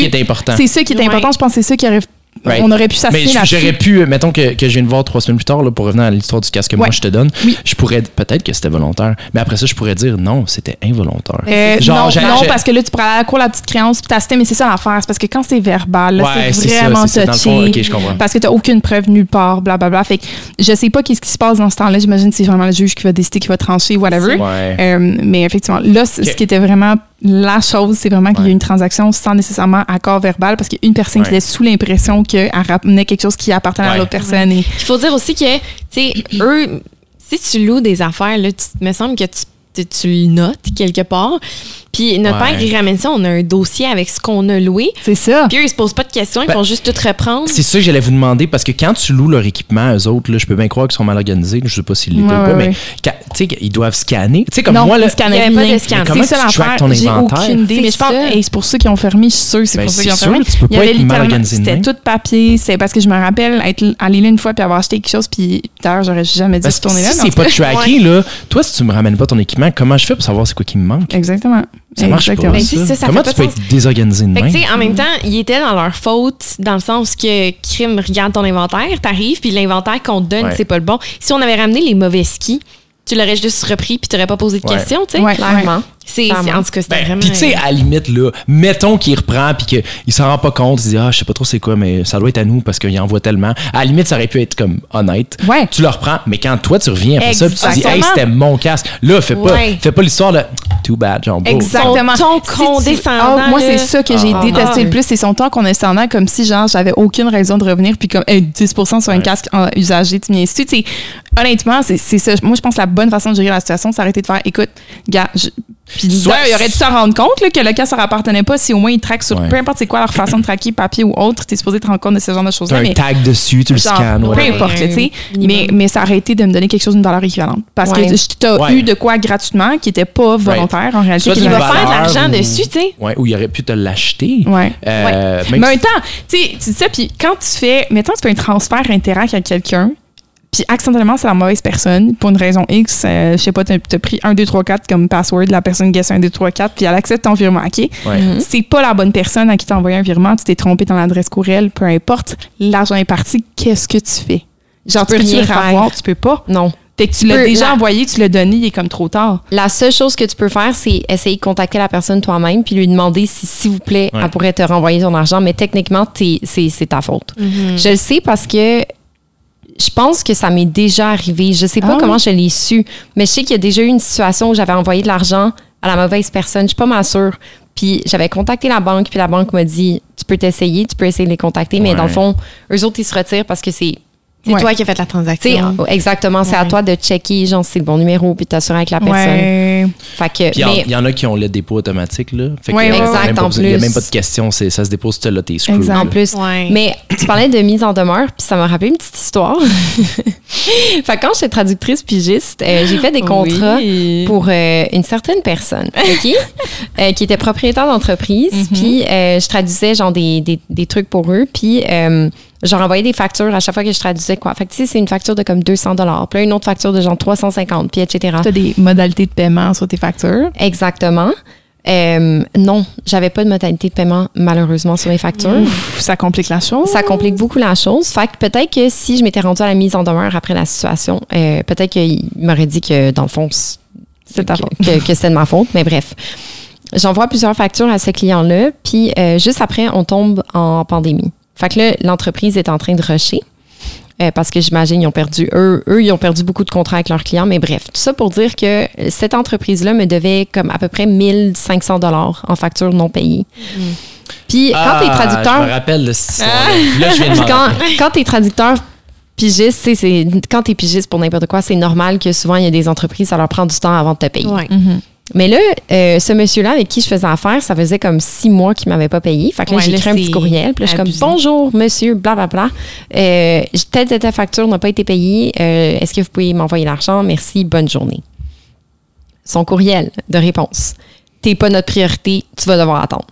Speaker 1: est important.
Speaker 2: C'est ça qui est
Speaker 4: Ouais.
Speaker 2: important. Je pense que c'est ça qui aurait.
Speaker 1: Right.
Speaker 2: On aurait pu
Speaker 1: Mais
Speaker 2: s'assurer
Speaker 1: j'aurais pu, mettons que, que je viens de voir trois semaines plus tard, là, pour revenir à l'histoire du casque que moi je te donne,
Speaker 2: Oui.
Speaker 1: je pourrais, peut-être que c'était volontaire, mais après ça, je pourrais dire non, c'était involontaire.
Speaker 2: Euh,
Speaker 1: Genre,
Speaker 2: non, non parce que là, tu pourrais aller à la cour la petite créance puis t'assister, mais c'est ça l'affaire. C'est parce que quand c'est verbal, là,
Speaker 1: Ouais,
Speaker 2: c'est vraiment
Speaker 1: ça.
Speaker 2: Touché.
Speaker 1: fond, ok, je comprends.
Speaker 2: Parce que t'as aucune preuve nulle part, blablabla. Fait que je sais pas qu'est-ce qui se passe dans ce temps-là. J'imagine que c'est vraiment le juge qui va décider, qui va trancher, whatever.
Speaker 1: Ouais.
Speaker 2: Euh, mais effectivement, là, c-
Speaker 1: Ok.
Speaker 2: ce qui était vraiment la chose, c'est vraiment qu'il y a une transaction sans nécessairement accord verbal parce qu'il y a une personne qui était sous l'impression qu'elle ramenait quelque chose qui appartenait à l'autre personne. Et
Speaker 4: Il faut dire aussi que, tu sais, <clears throat> eux, si tu loues des affaires, là, tu, me semble que tu, tu, tu le notes quelque part. Puis notre
Speaker 1: Ouais.
Speaker 4: père, il ramène ça, on a un dossier avec ce qu'on a loué.
Speaker 2: c'est ça.
Speaker 4: Puis eux, ils se posent pas de questions, ils
Speaker 1: Ben,
Speaker 4: font juste tout reprendre.
Speaker 1: C'est ça que j'allais vous demander parce que quand tu loues leur équipement, eux autres, là, je peux bien croire qu'ils sont mal organisés. Je sais pas s'ils l'étaient
Speaker 2: Ouais,
Speaker 1: ou pas,
Speaker 2: ouais,
Speaker 1: mais tu sais, ils doivent scanner. Tu sais, comme
Speaker 2: non,
Speaker 1: moi, là,
Speaker 2: ils
Speaker 4: avait pas de scan.
Speaker 1: Comment tu
Speaker 2: l'affaire.
Speaker 1: ton
Speaker 2: J'ai
Speaker 1: inventaire?
Speaker 2: aucune idée.
Speaker 4: C'est
Speaker 2: Mais je pense,
Speaker 4: ça.
Speaker 2: et c'est pour ça qu'ils ont fermé. Je suis sûre, c'est
Speaker 1: Ben,
Speaker 2: pour ça
Speaker 1: c'est
Speaker 2: qu'ils ont
Speaker 1: sûr,
Speaker 2: fermé.
Speaker 1: tu peux
Speaker 2: Il y
Speaker 1: pas
Speaker 2: avait
Speaker 1: être mal organisé
Speaker 2: C'était tout papier. C'est parce que je me rappelle être allé là une fois puis avoir acheté quelque chose. Puis d'ailleurs, j'aurais jamais dû
Speaker 1: Parce que
Speaker 2: retourner là.
Speaker 1: si c'est pas tracké, là, toi, si tu me ramènes pas ton équipement, comment je fais pour savoir c'est quoi qui me manque?
Speaker 2: Exactement.
Speaker 1: Ça marche
Speaker 2: Exactement.
Speaker 1: pas.
Speaker 4: Ben,
Speaker 1: ça.
Speaker 4: c'est ça, ça
Speaker 1: Comment tu peux
Speaker 4: de
Speaker 1: être désorganisé de
Speaker 4: que, tu en même temps, ils étaient dans leur faute, dans le sens que crime regarde ton inventaire, t'arrives, puis l'inventaire qu'on te donne,
Speaker 1: Ouais.
Speaker 4: c'est pas le bon. Si on avait ramené les mauvais skis, tu l'aurais juste repris, puis t'aurais pas posé de
Speaker 1: Ouais.
Speaker 4: questions, tu sais.
Speaker 2: Ouais.
Speaker 3: Clairement.
Speaker 4: C'est, en tout cas, c'était
Speaker 1: Ben,
Speaker 4: vraiment.
Speaker 1: puis tu sais, à la limite, là, mettons qu'il reprend puis qu'il s'en rend pas compte, il se dit, ah, je sais pas trop c'est quoi, mais ça doit être à nous parce qu'il envoie tellement. À la limite, ça aurait pu être comme honnête.
Speaker 2: Ouais.
Speaker 1: Tu le reprends, mais quand toi, tu reviens après ça, puis tu dis, hey,
Speaker 2: Exactement.
Speaker 1: c'était mon casque. Là, fais pas,
Speaker 4: Ouais.
Speaker 1: fais pas l'histoire de too bad, genre.
Speaker 2: Exactement.
Speaker 4: Son ton
Speaker 2: Si tu-
Speaker 4: condescendant,
Speaker 2: Ah, moi, c'est ça que j'ai
Speaker 1: Ah.
Speaker 2: détesté
Speaker 4: Ah.
Speaker 2: le plus. C'est son ton condescendant, comme si, genre, j'avais aucune raison de revenir, puis comme hey, 10 sur un
Speaker 1: Ouais.
Speaker 2: casque en- usagé, tu m'y insinues. Tu sais, Honnêtement, c'est c'est ça. Moi, je pense que la bonne façon de gérer la situation, c'est d'arrêter de faire écoute, gars, je- puis
Speaker 1: Soit-
Speaker 2: il aurait dû se rendre compte là, que le casque ne leur appartenait pas si au moins ils traquent sur
Speaker 1: Ouais.
Speaker 2: peu importe c'est quoi leur façon de traquer, papier ou autre, tu es supposé te rendre compte de ce genre de choses-là.
Speaker 1: un
Speaker 2: Mais
Speaker 1: tag dessus, tu le scannes.
Speaker 2: peu importe, tu sais. Mais, mais ça aurait été de me donner quelque chose d'une valeur équivalente. Parce
Speaker 3: Ouais.
Speaker 2: que tu as
Speaker 1: Ouais.
Speaker 2: eu de quoi gratuitement qui n'était pas volontaire en réalité.
Speaker 1: Soit
Speaker 4: Il va faire de l'argent
Speaker 1: ou-
Speaker 4: dessus, tu sais.
Speaker 1: Ouais, ou il aurait pu te l'acheter.
Speaker 2: Ouais.
Speaker 1: Euh,
Speaker 2: Mais en même temps, tu sais, tu dis ça, puis quand tu fais, mettons, tu fais un transfert interact avec quelqu'un, puis accidentellement, c'est la mauvaise personne, pour une raison X, euh, je sais pas, t'as as pris 1, 2, 3, 4 comme password, la personne guesse 1, 2, 3, 4, puis elle accepte ton virement, OK?
Speaker 1: Ouais.
Speaker 2: C'est pas la bonne personne à qui t'as envoyé un virement, tu t'es trompé dans l'adresse courriel, peu importe, l'argent est parti, qu'est-ce que tu fais? Genre, tu,
Speaker 3: peux
Speaker 2: peux
Speaker 3: rien
Speaker 2: le
Speaker 3: faire.
Speaker 2: revoir, tu peux pas.
Speaker 3: Non.
Speaker 2: Fait que tu l'as déjà
Speaker 3: la-
Speaker 2: envoyé, tu l'as donné, il est comme trop tard.
Speaker 3: La seule chose que tu peux faire, c'est essayer de contacter la personne toi-même puis lui demander si, s'il vous plaît,
Speaker 1: Ouais.
Speaker 3: elle pourrait te renvoyer ton argent. Mais techniquement, c'est c'est ta faute. Je le sais parce que je pense que ça m'est déjà arrivé. Je sais pas
Speaker 2: Ah.
Speaker 3: comment je l'ai su, mais je sais qu'il y a déjà eu une situation où j'avais envoyé de l'argent à la mauvaise personne. Je suis pas mal sûre. Puis j'avais contacté la banque, puis la banque m'a dit Tu peux t'essayer, tu peux essayer de les contacter, mais
Speaker 1: Ouais.
Speaker 3: dans le fond, eux autres, ils se retirent parce que c'est
Speaker 4: C'est
Speaker 2: Ouais.
Speaker 4: toi qui as fait la
Speaker 3: tu
Speaker 4: transaction.
Speaker 3: exactement, c'est à toi de checker, genre, c'est le bon numéro, puis t'assurer avec la personne.
Speaker 2: Ouais.
Speaker 3: Fait que,
Speaker 1: Puis il y en- y, a qui ont le dépôt automatique, là. Fait que,
Speaker 2: Ouais, ouais,
Speaker 3: exact,
Speaker 1: pas
Speaker 3: en
Speaker 1: Il n'y a même pas de question, ça se dépose tout là, t'es screwed.
Speaker 2: Exact.
Speaker 3: en plus.
Speaker 4: Ouais.
Speaker 3: Mais tu parlais de mise en demeure, puis ça m'a rappelé une petite histoire. <laughs> fait que quand j'étais traductrice pigiste, euh, j'ai fait des contrats
Speaker 2: Oui.
Speaker 3: pour euh, une certaine personne, OK? <laughs> Euh, qui était propriétaire d'entreprise.
Speaker 2: Mhm.
Speaker 3: Puis euh, je traduisais genre des, des, des trucs pour eux. Puis leur envoyais des factures à chaque fois que je traduisais quoi. Fait que tu sais, c'est une facture de comme 200 Puis là, une autre facture de genre 350, puis etc.
Speaker 2: Tu as des modalités de paiement sur tes factures?
Speaker 3: Exactement. Euh, non, j'avais pas de modalité de paiement malheureusement sur mes factures.
Speaker 2: Ouf, ça complique la chose.
Speaker 3: Ça complique beaucoup la chose. Fait que peut-être que si je m'étais rendue à la mise en demeure après la situation, euh, peut-être qu'il m'aurait dit que dans le fond,
Speaker 2: C'est ta faute.
Speaker 3: que, que c'était de ma faute. Mais bref, j'envoie plusieurs factures à ce client-là. Puis euh, juste après, on tombe en pandémie. Fait que là, l'entreprise est en train de rusher. euh, parce que j'imagine ils ont perdu eux eux ils ont perdu beaucoup de contrats avec leurs clients mais bref tout ça pour dire que euh, cette entreprise là me devait comme à peu près 1500 dollars en factures non payées puis quand t'es
Speaker 1: Ah,
Speaker 3: traducteur
Speaker 1: Je me rappelle de cette histoire-là. Là, je viens de
Speaker 3: quand, quand t'es traducteur pigiste, tu sais, c'est quand t'es pigiste pour n'importe quoi, c'est normal que souvent il y a des entreprises, ça leur prend du temps avant de te payer.
Speaker 4: Ouais.
Speaker 2: Mhm.
Speaker 3: Mais là, euh, ce monsieur-là avec qui je faisais affaire, ça faisait comme six mois qu'il m'avait pas payé. Fait que là,
Speaker 4: Ouais,
Speaker 3: j'ai écrit un petit courriel. Puis là, je suis comme bonjour, monsieur, blablabla. Euh, telle, telle, telle facture n'a pas été payée. Euh, Est-ce que vous pouvez m'envoyer l'argent? Merci, bonne journée. Son courriel de réponse. T'es pas notre priorité, tu vas devoir attendre.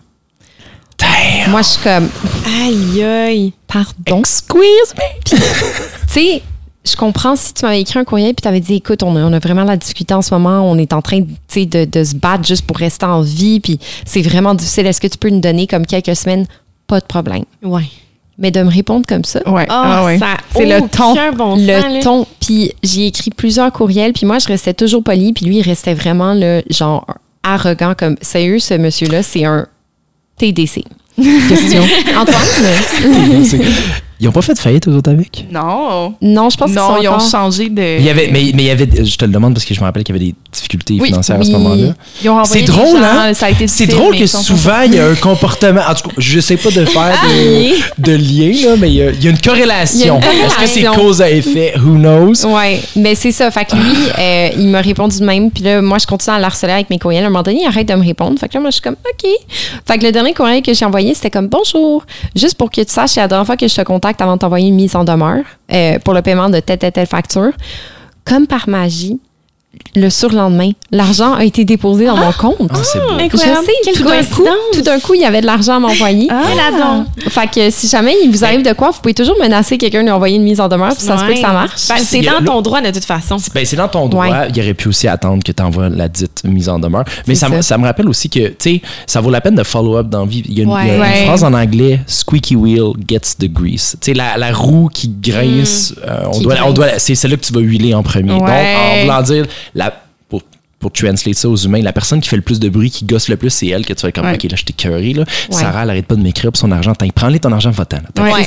Speaker 1: Damn.
Speaker 3: Moi, je suis comme,
Speaker 4: Aïe, aïe.
Speaker 3: pardon.
Speaker 1: Squeeze me.
Speaker 3: Tu sais, je comprends si tu m'avais écrit un courriel puis tu avais dit écoute, on a, on a vraiment la difficulté en ce moment, on est en train de, de se battre juste pour rester en vie, puis c'est vraiment difficile. Est-ce que tu peux nous donner comme quelques semaines? Pas de problème.
Speaker 4: Ouais.
Speaker 3: Mais de me répondre comme ça,
Speaker 2: Ouais.
Speaker 4: Oh,
Speaker 2: ah ouais.
Speaker 4: ça
Speaker 2: C'est le ton.
Speaker 4: aucun bon
Speaker 3: le ton, puis j'ai écrit plusieurs courriels, puis moi, je restais toujours polie, puis lui, il restait vraiment le genre arrogant, comme sérieux, ce monsieur-là, c'est un TDC. <laughs> Question. Antoine?
Speaker 1: Ils ont pas fait faillite aux autres avec?
Speaker 2: Non.
Speaker 3: Non, je pense qu'ils sont
Speaker 2: ils ont
Speaker 3: encore-
Speaker 2: changé de.
Speaker 1: Il y avait, mais, mais il y avait, je te le demande parce que je me rappelle qu'il y avait des difficultés
Speaker 2: Oui,
Speaker 1: financières à
Speaker 3: oui.
Speaker 1: ce moment-là.
Speaker 2: Ils ont
Speaker 1: C'est
Speaker 2: envoyé des
Speaker 1: drôle,
Speaker 2: gens,
Speaker 1: hein?
Speaker 2: Ça a été
Speaker 1: C'est
Speaker 2: difficile,
Speaker 1: drôle
Speaker 2: mais
Speaker 1: que
Speaker 2: ils sont
Speaker 1: souvent, il y a un comportement. En tout cas, je sais pas de <laughs> faire de, de lien, là, mais il y, a, il y a une corrélation.
Speaker 3: Il y a une
Speaker 1: Est-ce que c'est
Speaker 3: corrélation.
Speaker 1: cause à effet? Who knows?
Speaker 3: Ouais, mais c'est ça. Fait que lui, euh, il m'a répondu de même. Puis là, moi, je continue à l'harceler avec mes courriels. À un moment donné, il arrête de me répondre. Fait que là, moi, je suis comme, OK. Fait que le dernier courriel que j'ai envoyé, c'était comme, bonjour. Juste pour que tu saches, c'est la dernière fois que je te contacte avant de t'envoyer une mise en demeure euh, pour le paiement de telle, telle, telle facture. Comme par magie, le surlendemain, l'argent a été déposé dans mon compte.
Speaker 1: Ah, c'est beau.
Speaker 3: Je
Speaker 4: Incroyable.
Speaker 3: sais,
Speaker 4: Quelle
Speaker 3: tout d'un coup,
Speaker 4: coïncidence.
Speaker 3: tout d'un coup, il y avait de l'argent à m'envoyer.
Speaker 2: Ah.
Speaker 4: Donc.
Speaker 3: Fait que si jamais il vous arrive de quoi, vous pouvez toujours menacer quelqu'un de lui envoyer une mise en demeure, puis ça se peut que ça marche.
Speaker 4: Ben, c'est dans ton droit de toute façon.
Speaker 1: Ben, c'est dans ton droit.
Speaker 3: Ouais.
Speaker 1: Il aurait pu aussi attendre que tu envoies la dite mise en demeure. Mais ça, me-
Speaker 3: ça.
Speaker 1: ça me rappelle aussi que, tu sais, ça vaut la peine de follow-up dans vie. Il y a une,
Speaker 4: Ouais.
Speaker 1: il y a une
Speaker 2: Ouais.
Speaker 1: phrase en anglais Squeaky wheel gets the grease. Tu sais, la, la roue qui grince, euh, on
Speaker 4: Qui
Speaker 1: doit, on doit, c'est celle-là que tu vas huiler en premier.
Speaker 2: Ouais.
Speaker 1: Donc, en voulant dire, la, pour, pour translate ça aux humains, la personne qui fait le plus de bruit, qui gosse le plus, c'est elle que tu vas comme,
Speaker 2: Ouais.
Speaker 1: OK, là, je t'ai curé. Là.
Speaker 3: Ouais.
Speaker 1: Sarah, elle arrête pas de m'écrire pour son argent. Prends-les ton argent, va-t'en.
Speaker 2: Ouais,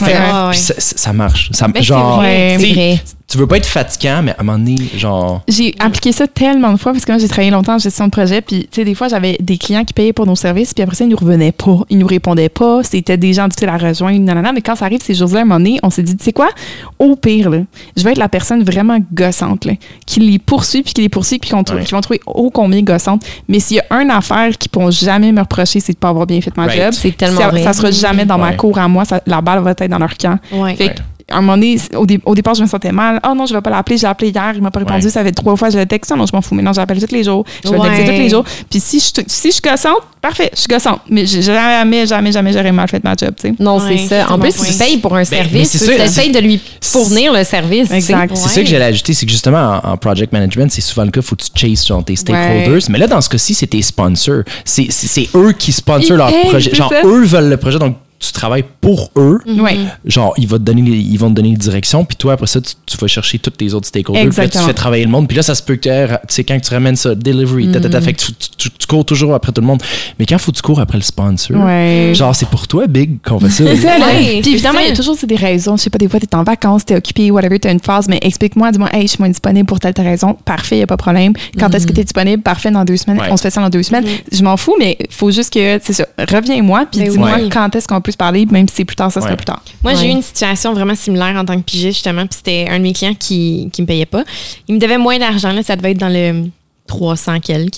Speaker 1: ça. ça, marche. Ça, genre,
Speaker 2: vrai.
Speaker 1: Tu veux pas être fatigant, mais à un moment donné, genre.
Speaker 2: J'ai appliqué ça tellement de fois parce que moi, j'ai travaillé longtemps en gestion de projet. Puis, tu sais, des fois, j'avais des clients qui payaient pour nos services. Puis après ça, ils nous revenaient pas. Ils nous répondaient pas. C'était des gens difficiles à rejoindre. nanana. Mais quand ça arrive ces jours-là, à un moment donné, on s'est dit, tu sais quoi? Au pire, là, je vais être la personne vraiment gossante, là, qui les poursuit, puis qui les poursuit, puis qu'on
Speaker 1: Ouais.
Speaker 2: qui vont trouver ô combien gossante. Mais s'il y a une affaire qu'ils pourront jamais me reprocher, c'est de pas avoir bien fait ma
Speaker 1: Right.
Speaker 2: job.
Speaker 3: C'est tellement
Speaker 2: ça,
Speaker 3: vrai.
Speaker 2: ça sera jamais dans ma cour à moi. Ça- la balle va être dans leur camp.
Speaker 4: Ouais.
Speaker 2: Fait
Speaker 1: Ouais.
Speaker 2: que, à un moment donné, au, dé- au départ, je me sentais mal. Oh non, je vais pas l'appeler. J'ai appelé hier, il m'a pas répondu.
Speaker 1: Ouais.
Speaker 2: Ça fait trois fois, je le texte. Non, je m'en fous. Mais non, j'appelle tous les jours. Je vais le texter
Speaker 4: Ouais.
Speaker 2: tous les jours. Puis si je, si je suis gossante, parfait, je suis gossante. Mais jamais, jamais, jamais, j'aurais mal fait ma job, tu sais.
Speaker 3: Non,
Speaker 4: Ouais,
Speaker 3: c'est ça. En plus, tu payes pour un
Speaker 1: mais
Speaker 3: service. Tu essayes de lui fournir le service.
Speaker 2: Exact.
Speaker 1: C'est ça que j'allais ajouter, c'est que justement, en, en project management, c'est souvent le cas, faut que tu chases genre, tes stakeholders. Mais là, dans ce cas-ci, c'est tes sponsors. C'est c'est- c'est eux qui sponsorent leur projet. Genre, eux veulent le projet, donc tu travailles pour eux.
Speaker 2: Ouais.
Speaker 1: Genre, ils vont, te donner les- ils vont te donner les directions, puis toi, après ça, tu, tu vas chercher tous tes autres stakeholders. Puis là, tu fais travailler le monde. Puis là, ça se peut que, tu sais, quand tu ramènes ça, delivery, ta, ta, ta, fait que tu, tu- tu cours toujours après tout le monde. Mais quand faut que tu cours après le sponsor,
Speaker 2: Ouais.
Speaker 1: genre, c'est pour toi, Big, qu'on fait ça.
Speaker 2: C'est ça, là.
Speaker 4: Ouais,
Speaker 2: Puis évidemment, il y a toujours c'est des raisons. Je sais pas, des fois, t'es en vacances, t'es occupé, whatever, t'as une phase, mais explique-moi, dis-moi, hey, je suis moins disponible pour telle, telle raison. Parfait, y a pas de problème. Quand est-ce que t'es disponible? Parfait, dans deux semaines.
Speaker 1: Ouais.
Speaker 2: On se fait ça dans deux semaines. Je m'en fous, mais faut juste que, c'est ça, reviens-moi, puis
Speaker 4: Ben
Speaker 2: dis-moi
Speaker 1: oui.
Speaker 2: quand est-ce qu'on peut se parler, même si c'est plus tard, ça sera
Speaker 1: Ouais.
Speaker 2: plus tard.
Speaker 4: Moi, j'ai eu une situation vraiment similaire en tant que pigiste, justement, puis c'était un de mes clients qui, qui me payait pas. Il me devait moins d'argent, là, ça devait être dans le 300 quelques.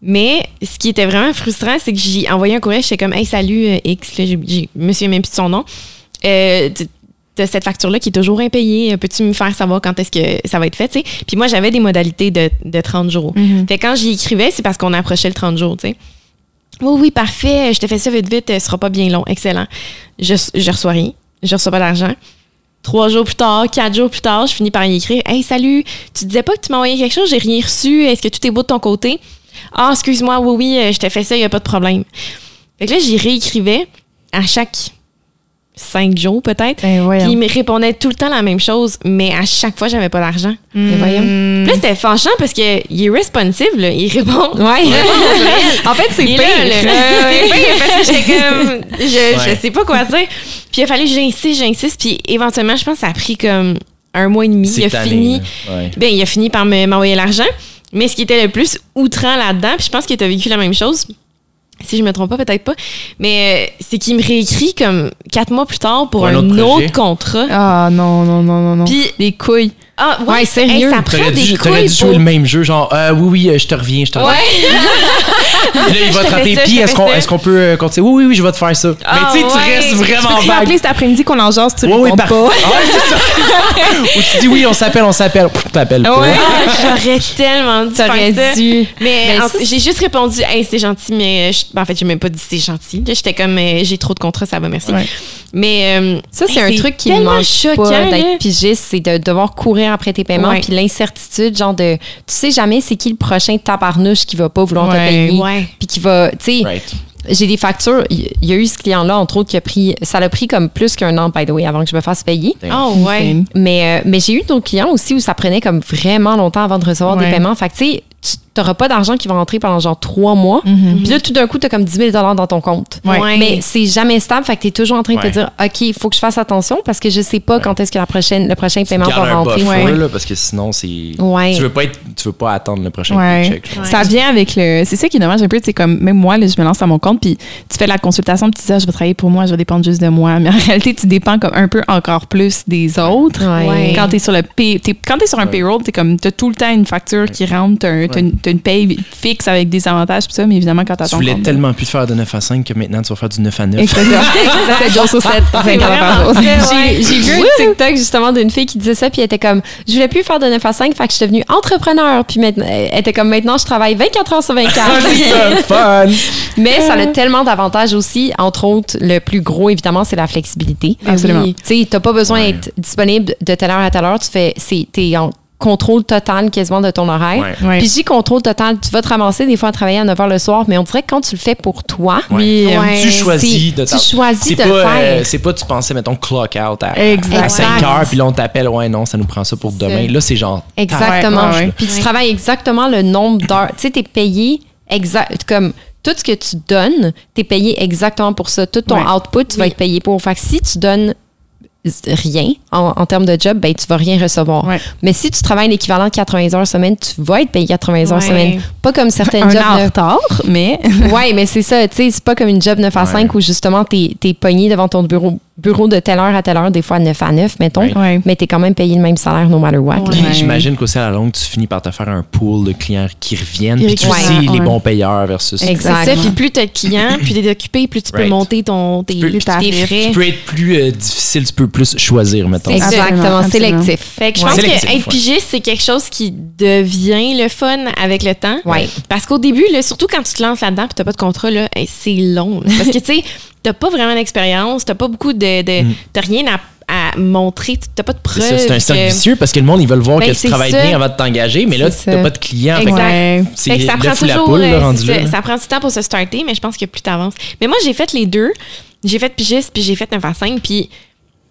Speaker 4: Mais ce qui était vraiment frustrant, c'est que j'ai envoyé un courriel, j'étais comme, hey, salut euh, X, là, je me souviens même plus de son nom. Euh, de, cette facture-là qui est toujours impayée, peux-tu me faire savoir quand est-ce que ça va être fait, tu sais? Puis moi, j'avais des modalités de, de 30 jours. Fait que quand j'y écrivais, c'est parce qu'on approchait le 30 jours, tu sais. Oui, oui, parfait. Je te fais ça vite, vite. Ce sera pas bien long. Excellent. Je, je reçois rien. Je reçois pas d'argent. Trois jours plus tard, quatre jours plus tard, je finis par y écrire Hey, salut, tu disais pas que tu m'as envoyé quelque chose, j'ai rien reçu. Est-ce que tout est beau de ton côté? Ah, excuse-moi, oui, oui, euh, je te fais ça, il a pas de problème. Fait que là, j'y réécrivais à chaque cinq jours, peut-être.
Speaker 2: Ben.
Speaker 4: Puis il me répondait tout le temps la même chose, mais à chaque fois, j'avais pas d'argent.
Speaker 2: Mm.
Speaker 3: voyons.
Speaker 4: Puis là, c'était fâchant parce qu'il est responsive, là. Il répond.
Speaker 3: Ouais.
Speaker 2: En fait, c'est pire.
Speaker 4: C'est pire parce que j'étais comme. Je,
Speaker 1: Ouais.
Speaker 4: je sais pas quoi dire. Puis il a fallu que j'insiste, j'insiste. Puis éventuellement, je pense que ça a pris comme un mois et demi. Il a
Speaker 1: tanné,
Speaker 4: fini.
Speaker 1: Ouais.
Speaker 4: Ben, il a fini par me- m'envoyer l'argent. Mais ce qui était le plus outrant là-dedans, puis je pense que tu as vécu la même chose. Si je me trompe pas, peut-être pas. Mais euh, c'est qu'il me réécrit comme quatre mois plus tard pour,
Speaker 1: Pour un
Speaker 4: un,
Speaker 1: autre
Speaker 4: autre, contrat.
Speaker 2: Ah non, non, non, non, non.
Speaker 4: Puis-
Speaker 2: les couilles.
Speaker 4: Ah, ouais,
Speaker 3: Ouais, sérieux?
Speaker 4: Hey, ça prend
Speaker 1: T'aurais
Speaker 4: des
Speaker 1: dû,
Speaker 4: couilles
Speaker 1: dû jouer
Speaker 4: pour-
Speaker 1: le même jeu, genre, euh, oui, oui, euh, je te reviens, je te reviens. Puis <laughs> là, il va te rappeler, puis est-ce qu'on est qu'on peut euh, continuer? Oui, oui, oui, je vais te faire ça.
Speaker 4: Ah,
Speaker 1: mais tu sais, tu
Speaker 4: ouais.
Speaker 1: restes
Speaker 4: Tu
Speaker 2: Tu
Speaker 1: vraiment
Speaker 2: peux rappeler cet après-midi qu'on en jase, tu réponds
Speaker 1: oui, par-
Speaker 2: pas.
Speaker 1: Ouais, c'est ça. <laughs> Ou tu dis oui, on s'appelle, on s'appelle. T'appelles pas.
Speaker 2: Ouais.
Speaker 4: Ah, J'aurais tellement dû
Speaker 3: T'aurais
Speaker 4: faire ça.
Speaker 3: dû.
Speaker 4: Mais j'ai juste répondu, hey, c'est gentil, mais je- ben, en fait, j'ai même pas dit c'est gentil. J'étais comme, euh, j'ai trop de contrats, ça va, merci.
Speaker 2: Ouais.
Speaker 4: Mais euh,
Speaker 3: Ça, c'est un truc qui me
Speaker 4: tellement
Speaker 3: manque
Speaker 4: choquant,
Speaker 3: pas d'être pigiste, c'est de devoir courir après tes paiements,
Speaker 4: Ouais.
Speaker 3: puis l'incertitude, genre de, tu sais jamais c'est qui le prochain tabarnouche qui va pas vouloir te payer,
Speaker 4: ouais.
Speaker 3: puis qui va, tu sais,
Speaker 1: Right.
Speaker 3: j'ai des factures, il il y a eu ce client-là, entre autres, qui a pris, ça l'a pris comme plus qu'un an, by the way, avant que je me fasse payer.
Speaker 4: Oh, ouais.
Speaker 3: Mais, euh, mais j'ai eu d'autres clients aussi où ça prenait comme vraiment longtemps avant de recevoir
Speaker 2: Ouais.
Speaker 3: des paiements. Fait que, tu sais, tu n'auras pas d'argent qui va rentrer pendant genre trois mois.
Speaker 2: Mhm.
Speaker 3: Puis là, tout d'un coup, tu as comme 10 000 dans ton compte.
Speaker 2: Ouais.
Speaker 3: Mais c'est jamais stable. Fait que tu es toujours en train de
Speaker 1: Ouais.
Speaker 3: te dire, OK, il faut que je fasse attention parce que je sais pas quand est-ce que la prochaine, le prochain paiement va rentrer.
Speaker 1: buffer,
Speaker 2: Ouais.
Speaker 1: là, parce que sinon, c'est.
Speaker 3: Ouais.
Speaker 1: Tu veux pas être, tu veux pas attendre le prochain
Speaker 2: Ouais.
Speaker 1: paycheck.
Speaker 2: Ça vient avec le. C'est ça qui est dommage un peu. C'est comme, même moi, là, je me lance à mon compte, puis tu fais la consultation, puis tu dis, ah, je vais travailler pour moi, je vais dépendre juste de moi. Mais en <laughs> réalité, tu dépends comme un peu encore plus des autres.
Speaker 3: Ouais.
Speaker 4: Ouais.
Speaker 2: Quand t'es sur le pay, t'es- quand t'es sur un
Speaker 1: Ouais.
Speaker 2: payroll, t'es comme, t'as tout le temps une facture qui rentre, t'as, un- t'as une, t'as une paye fixe avec des avantages, pis ça, mais évidemment, quand t'as
Speaker 1: Tu
Speaker 2: ton
Speaker 1: voulais
Speaker 2: compte,
Speaker 1: tellement plus de faire de 9 à 5 que maintenant tu vas faire du 9 à 9.
Speaker 2: Exactement. <laughs> 7 jours sur 7, 20
Speaker 4: C'est
Speaker 2: heures par
Speaker 4: vraiment
Speaker 2: jour.
Speaker 4: ça, ouais. <laughs>
Speaker 3: J'ai vu un TikTok justement d'une fille qui disait ça, puis elle était comme, je voulais plus faire de 9 à 5, fait que je suis devenue entrepreneur. Puis maintenant, elle était comme, maintenant, je travaille 24 heures sur 24.
Speaker 1: c'est ça, <laughs> fun!
Speaker 3: Mais ça a tellement d'avantages aussi. Entre autres, le plus gros, évidemment, c'est la flexibilité.
Speaker 2: Absolument.
Speaker 3: Tu sais, t'as pas besoin
Speaker 1: Ouais.
Speaker 3: d'être disponible de telle heure à telle heure. Tu fais, c'est, t'es en contrôle total quasiment de ton horaire.
Speaker 1: Ouais.
Speaker 2: Ouais.
Speaker 3: Puis je dis contrôle total, tu vas te ramasser des fois à travailler à 9 h le soir, mais on dirait que quand tu le fais pour toi,
Speaker 2: Oui, euh,
Speaker 1: Tu choisis de
Speaker 3: tu choisis
Speaker 1: c'est
Speaker 3: de
Speaker 1: pas,
Speaker 3: faire.
Speaker 1: euh, c'est pas, tu pensais, mettons, clock out à,
Speaker 2: Exact.
Speaker 1: à 5
Speaker 3: Exact.
Speaker 1: heures, puis là, on t'appelle, ouais, non, ça nous prend ça pour demain. Là, c'est genre.
Speaker 3: Exactement.
Speaker 2: Ouais, ouais, ouais.
Speaker 3: Puis tu
Speaker 4: Ouais.
Speaker 3: travailles exactement le nombre d'heures. Tu sais, t'es payé exact comme tout ce que tu donnes, t'es payé exactement pour ça. Tout ton
Speaker 2: Ouais.
Speaker 3: output, tu vas être payé pour. Fait que si tu donnes rien en, en termes de job, ben tu vas rien recevoir.
Speaker 2: Ouais.
Speaker 3: Mais si tu travailles l'équivalent de 80 heures semaine, tu vas être payé 80 heures
Speaker 4: Ouais.
Speaker 3: semaine. Pas comme certains
Speaker 2: un
Speaker 3: jobs
Speaker 2: en
Speaker 3: de-
Speaker 2: retard, mais. <laughs>
Speaker 3: Ouais, mais c'est ça, tu sais, c'est pas comme une job 9 à
Speaker 1: Ouais.
Speaker 3: 5 où justement t'es es pogné devant ton bureau, bureau de telle heure à telle heure, des fois 9 à 9, mettons,
Speaker 1: Ouais.
Speaker 3: Mais t'es quand même payé le même salaire no matter what.
Speaker 1: Puis
Speaker 2: Ouais.
Speaker 1: j'imagine qu'aussi à la longue, tu finis par te faire un pool de clients qui reviennent, puis tu
Speaker 2: Ouais.
Speaker 1: sais les bons payeurs versus.
Speaker 3: Exact.
Speaker 4: C'est ça, puis plus t'as de clients, <clears throat> plus t'es occupé, plus tu peux
Speaker 1: Right.
Speaker 4: monter ton, tes,
Speaker 1: Tu peux-
Speaker 4: tes
Speaker 2: tarifs.
Speaker 4: frais.
Speaker 1: Tu peux être plus euh, difficile, tu peux plus choisir, mettons.
Speaker 3: Exactement,
Speaker 2: Absolument,
Speaker 3: sélectif.
Speaker 4: Fait que je pense
Speaker 1: Sélectif,
Speaker 4: que être
Speaker 1: ouais.
Speaker 4: pigiste, c'est quelque chose qui devient le fun avec le temps.
Speaker 3: Ouais.
Speaker 4: Parce qu'au début, là, surtout quand tu te lances là-dedans et t'as pas de contrat, là, hey, c'est long. Parce que, tu sais, t'as pas vraiment d'expérience, t'as pas beaucoup de... de T'as rien à, à montrer, t'as pas de preuves.
Speaker 1: c'est un cercle vicieux parce que le monde, ils veulent voir
Speaker 4: Ben,
Speaker 1: que tu travailles
Speaker 4: ça.
Speaker 1: bien avant de t'engager, mais là, t'as pas de clients. Fait que
Speaker 4: Exact. Fait que ça prend
Speaker 1: fou la
Speaker 4: toujours,
Speaker 1: poule, là,
Speaker 4: euh, ça, ça prend du temps pour se starter, mais je pense que plus t'avances. Mais moi, j'ai fait les deux. J'ai fait pigiste, puis j'ai fait 9 à 5, puis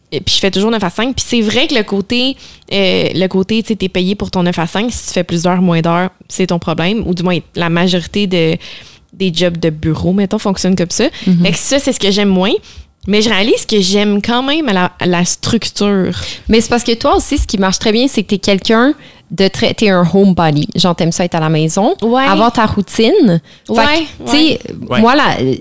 Speaker 4: puis je fais toujours 9 à 5. Puis c'est vrai que le côté, euh, le côté, tu sais, t'es payé pour ton 9 à 5. Si tu fais plus d'heures, moins d'heures, c'est ton problème. Ou du moins, la majorité de, des jobs de bureau, mettons, fonctionnent comme ça. Fait que ça, c'est ce que j'aime moins. Mais je réalise que j'aime quand même la, la structure.
Speaker 3: Mais c'est parce que toi aussi, ce qui marche très bien, c'est que t'es quelqu'un de très. T'es un homebody. Genre, t'aimes ça être à la maison,
Speaker 4: Ouais.
Speaker 3: avoir ta routine. Fait que,
Speaker 4: Ouais,
Speaker 3: Tu sais,
Speaker 1: Ouais.
Speaker 3: moi,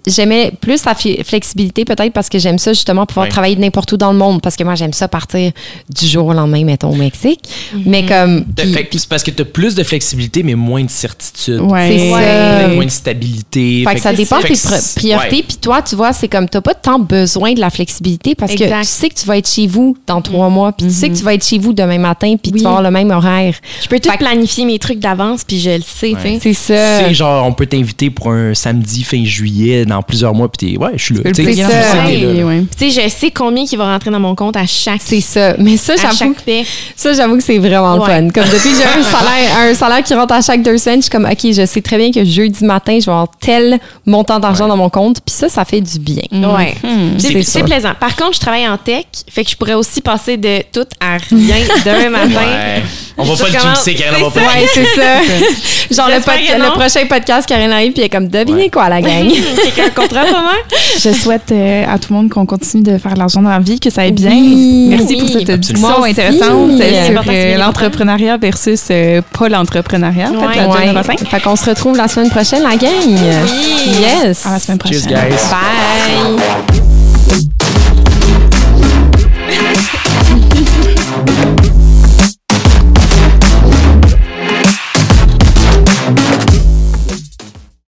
Speaker 3: j'aimais plus la flexibilité, peut-être parce que j'aime ça, justement, pouvoir
Speaker 1: Ouais.
Speaker 3: travailler n'importe où dans le monde. Parce que moi, j'aime ça partir du jour au lendemain, mettons, au Mexique. Mais comme.
Speaker 1: T'as- C'est parce que tu as plus de flexibilité, mais moins de certitude.
Speaker 2: Ouais.
Speaker 3: C'est ça.
Speaker 1: Moins de stabilité.
Speaker 3: Fait que ça dépend de tes priorités. Puis toi, tu vois, c'est comme, t'as pas tant besoin de la flexibilité parce que tu sais que tu vas être chez vous dans trois mois, puis tu sais que tu vas être chez vous demain matin, puis tu vas avoir le même horaire.
Speaker 4: Je peux tout
Speaker 3: Fait
Speaker 4: planifier mes trucs d'avance, puis je le sais.
Speaker 3: C'est ça.
Speaker 1: Tu sais, genre, on peut t'inviter pour un samedi fin juillet dans plusieurs mois, puis t'es, ouais, je suis là.
Speaker 2: Le dans
Speaker 3: ça.
Speaker 4: Tu sais, je sais combien qui va rentrer dans mon compte à chaque,
Speaker 3: C'est ça. Mais ça, j'avoue, ça, j'avoue que c'est vraiment le
Speaker 4: Ouais.
Speaker 3: fun. Comme depuis que j'ai un <laughs> salaire, un salaire qui rentre à chaque deux semaines, je suis comme, OK, je sais très bien que jeudi matin, je vais avoir tel montant d'argent dans mon compte. Puis ça, ça fait du bien.
Speaker 4: Ouais.
Speaker 3: C'est
Speaker 4: C'est c'est plaisant. Par contre, je travaille en tech, fait que je pourrais aussi passer de tout à rien <laughs> demain matin.
Speaker 1: Ouais. On va pas le va
Speaker 4: c'est
Speaker 1: pas
Speaker 4: ça.
Speaker 3: Ouais, c'est ça. <laughs> Genre, le, pod- prochain podcast, Karine arrive, puis elle est comme, devinez
Speaker 1: Ouais.
Speaker 3: quoi, la gang?
Speaker 4: Quelqu'un comprend comment?
Speaker 2: Je souhaite euh, à tout le monde qu'on continue de faire de l'argent dans la vie, que ça aille bien.
Speaker 3: Oui,
Speaker 2: Merci
Speaker 4: oui,
Speaker 2: pour cette discussion
Speaker 3: Moi
Speaker 2: intéressante euh, sur euh, l'entrepreneuriat versus euh, pas l'entrepreneuriat.
Speaker 4: Ouais.
Speaker 2: la job
Speaker 3: Ouais.
Speaker 2: 9 à 5.
Speaker 3: Fait qu'on se retrouve la semaine prochaine, la gang.
Speaker 4: Oui.
Speaker 3: Yes.
Speaker 2: À la semaine prochaine.
Speaker 1: Cheers, guys.
Speaker 3: Bye.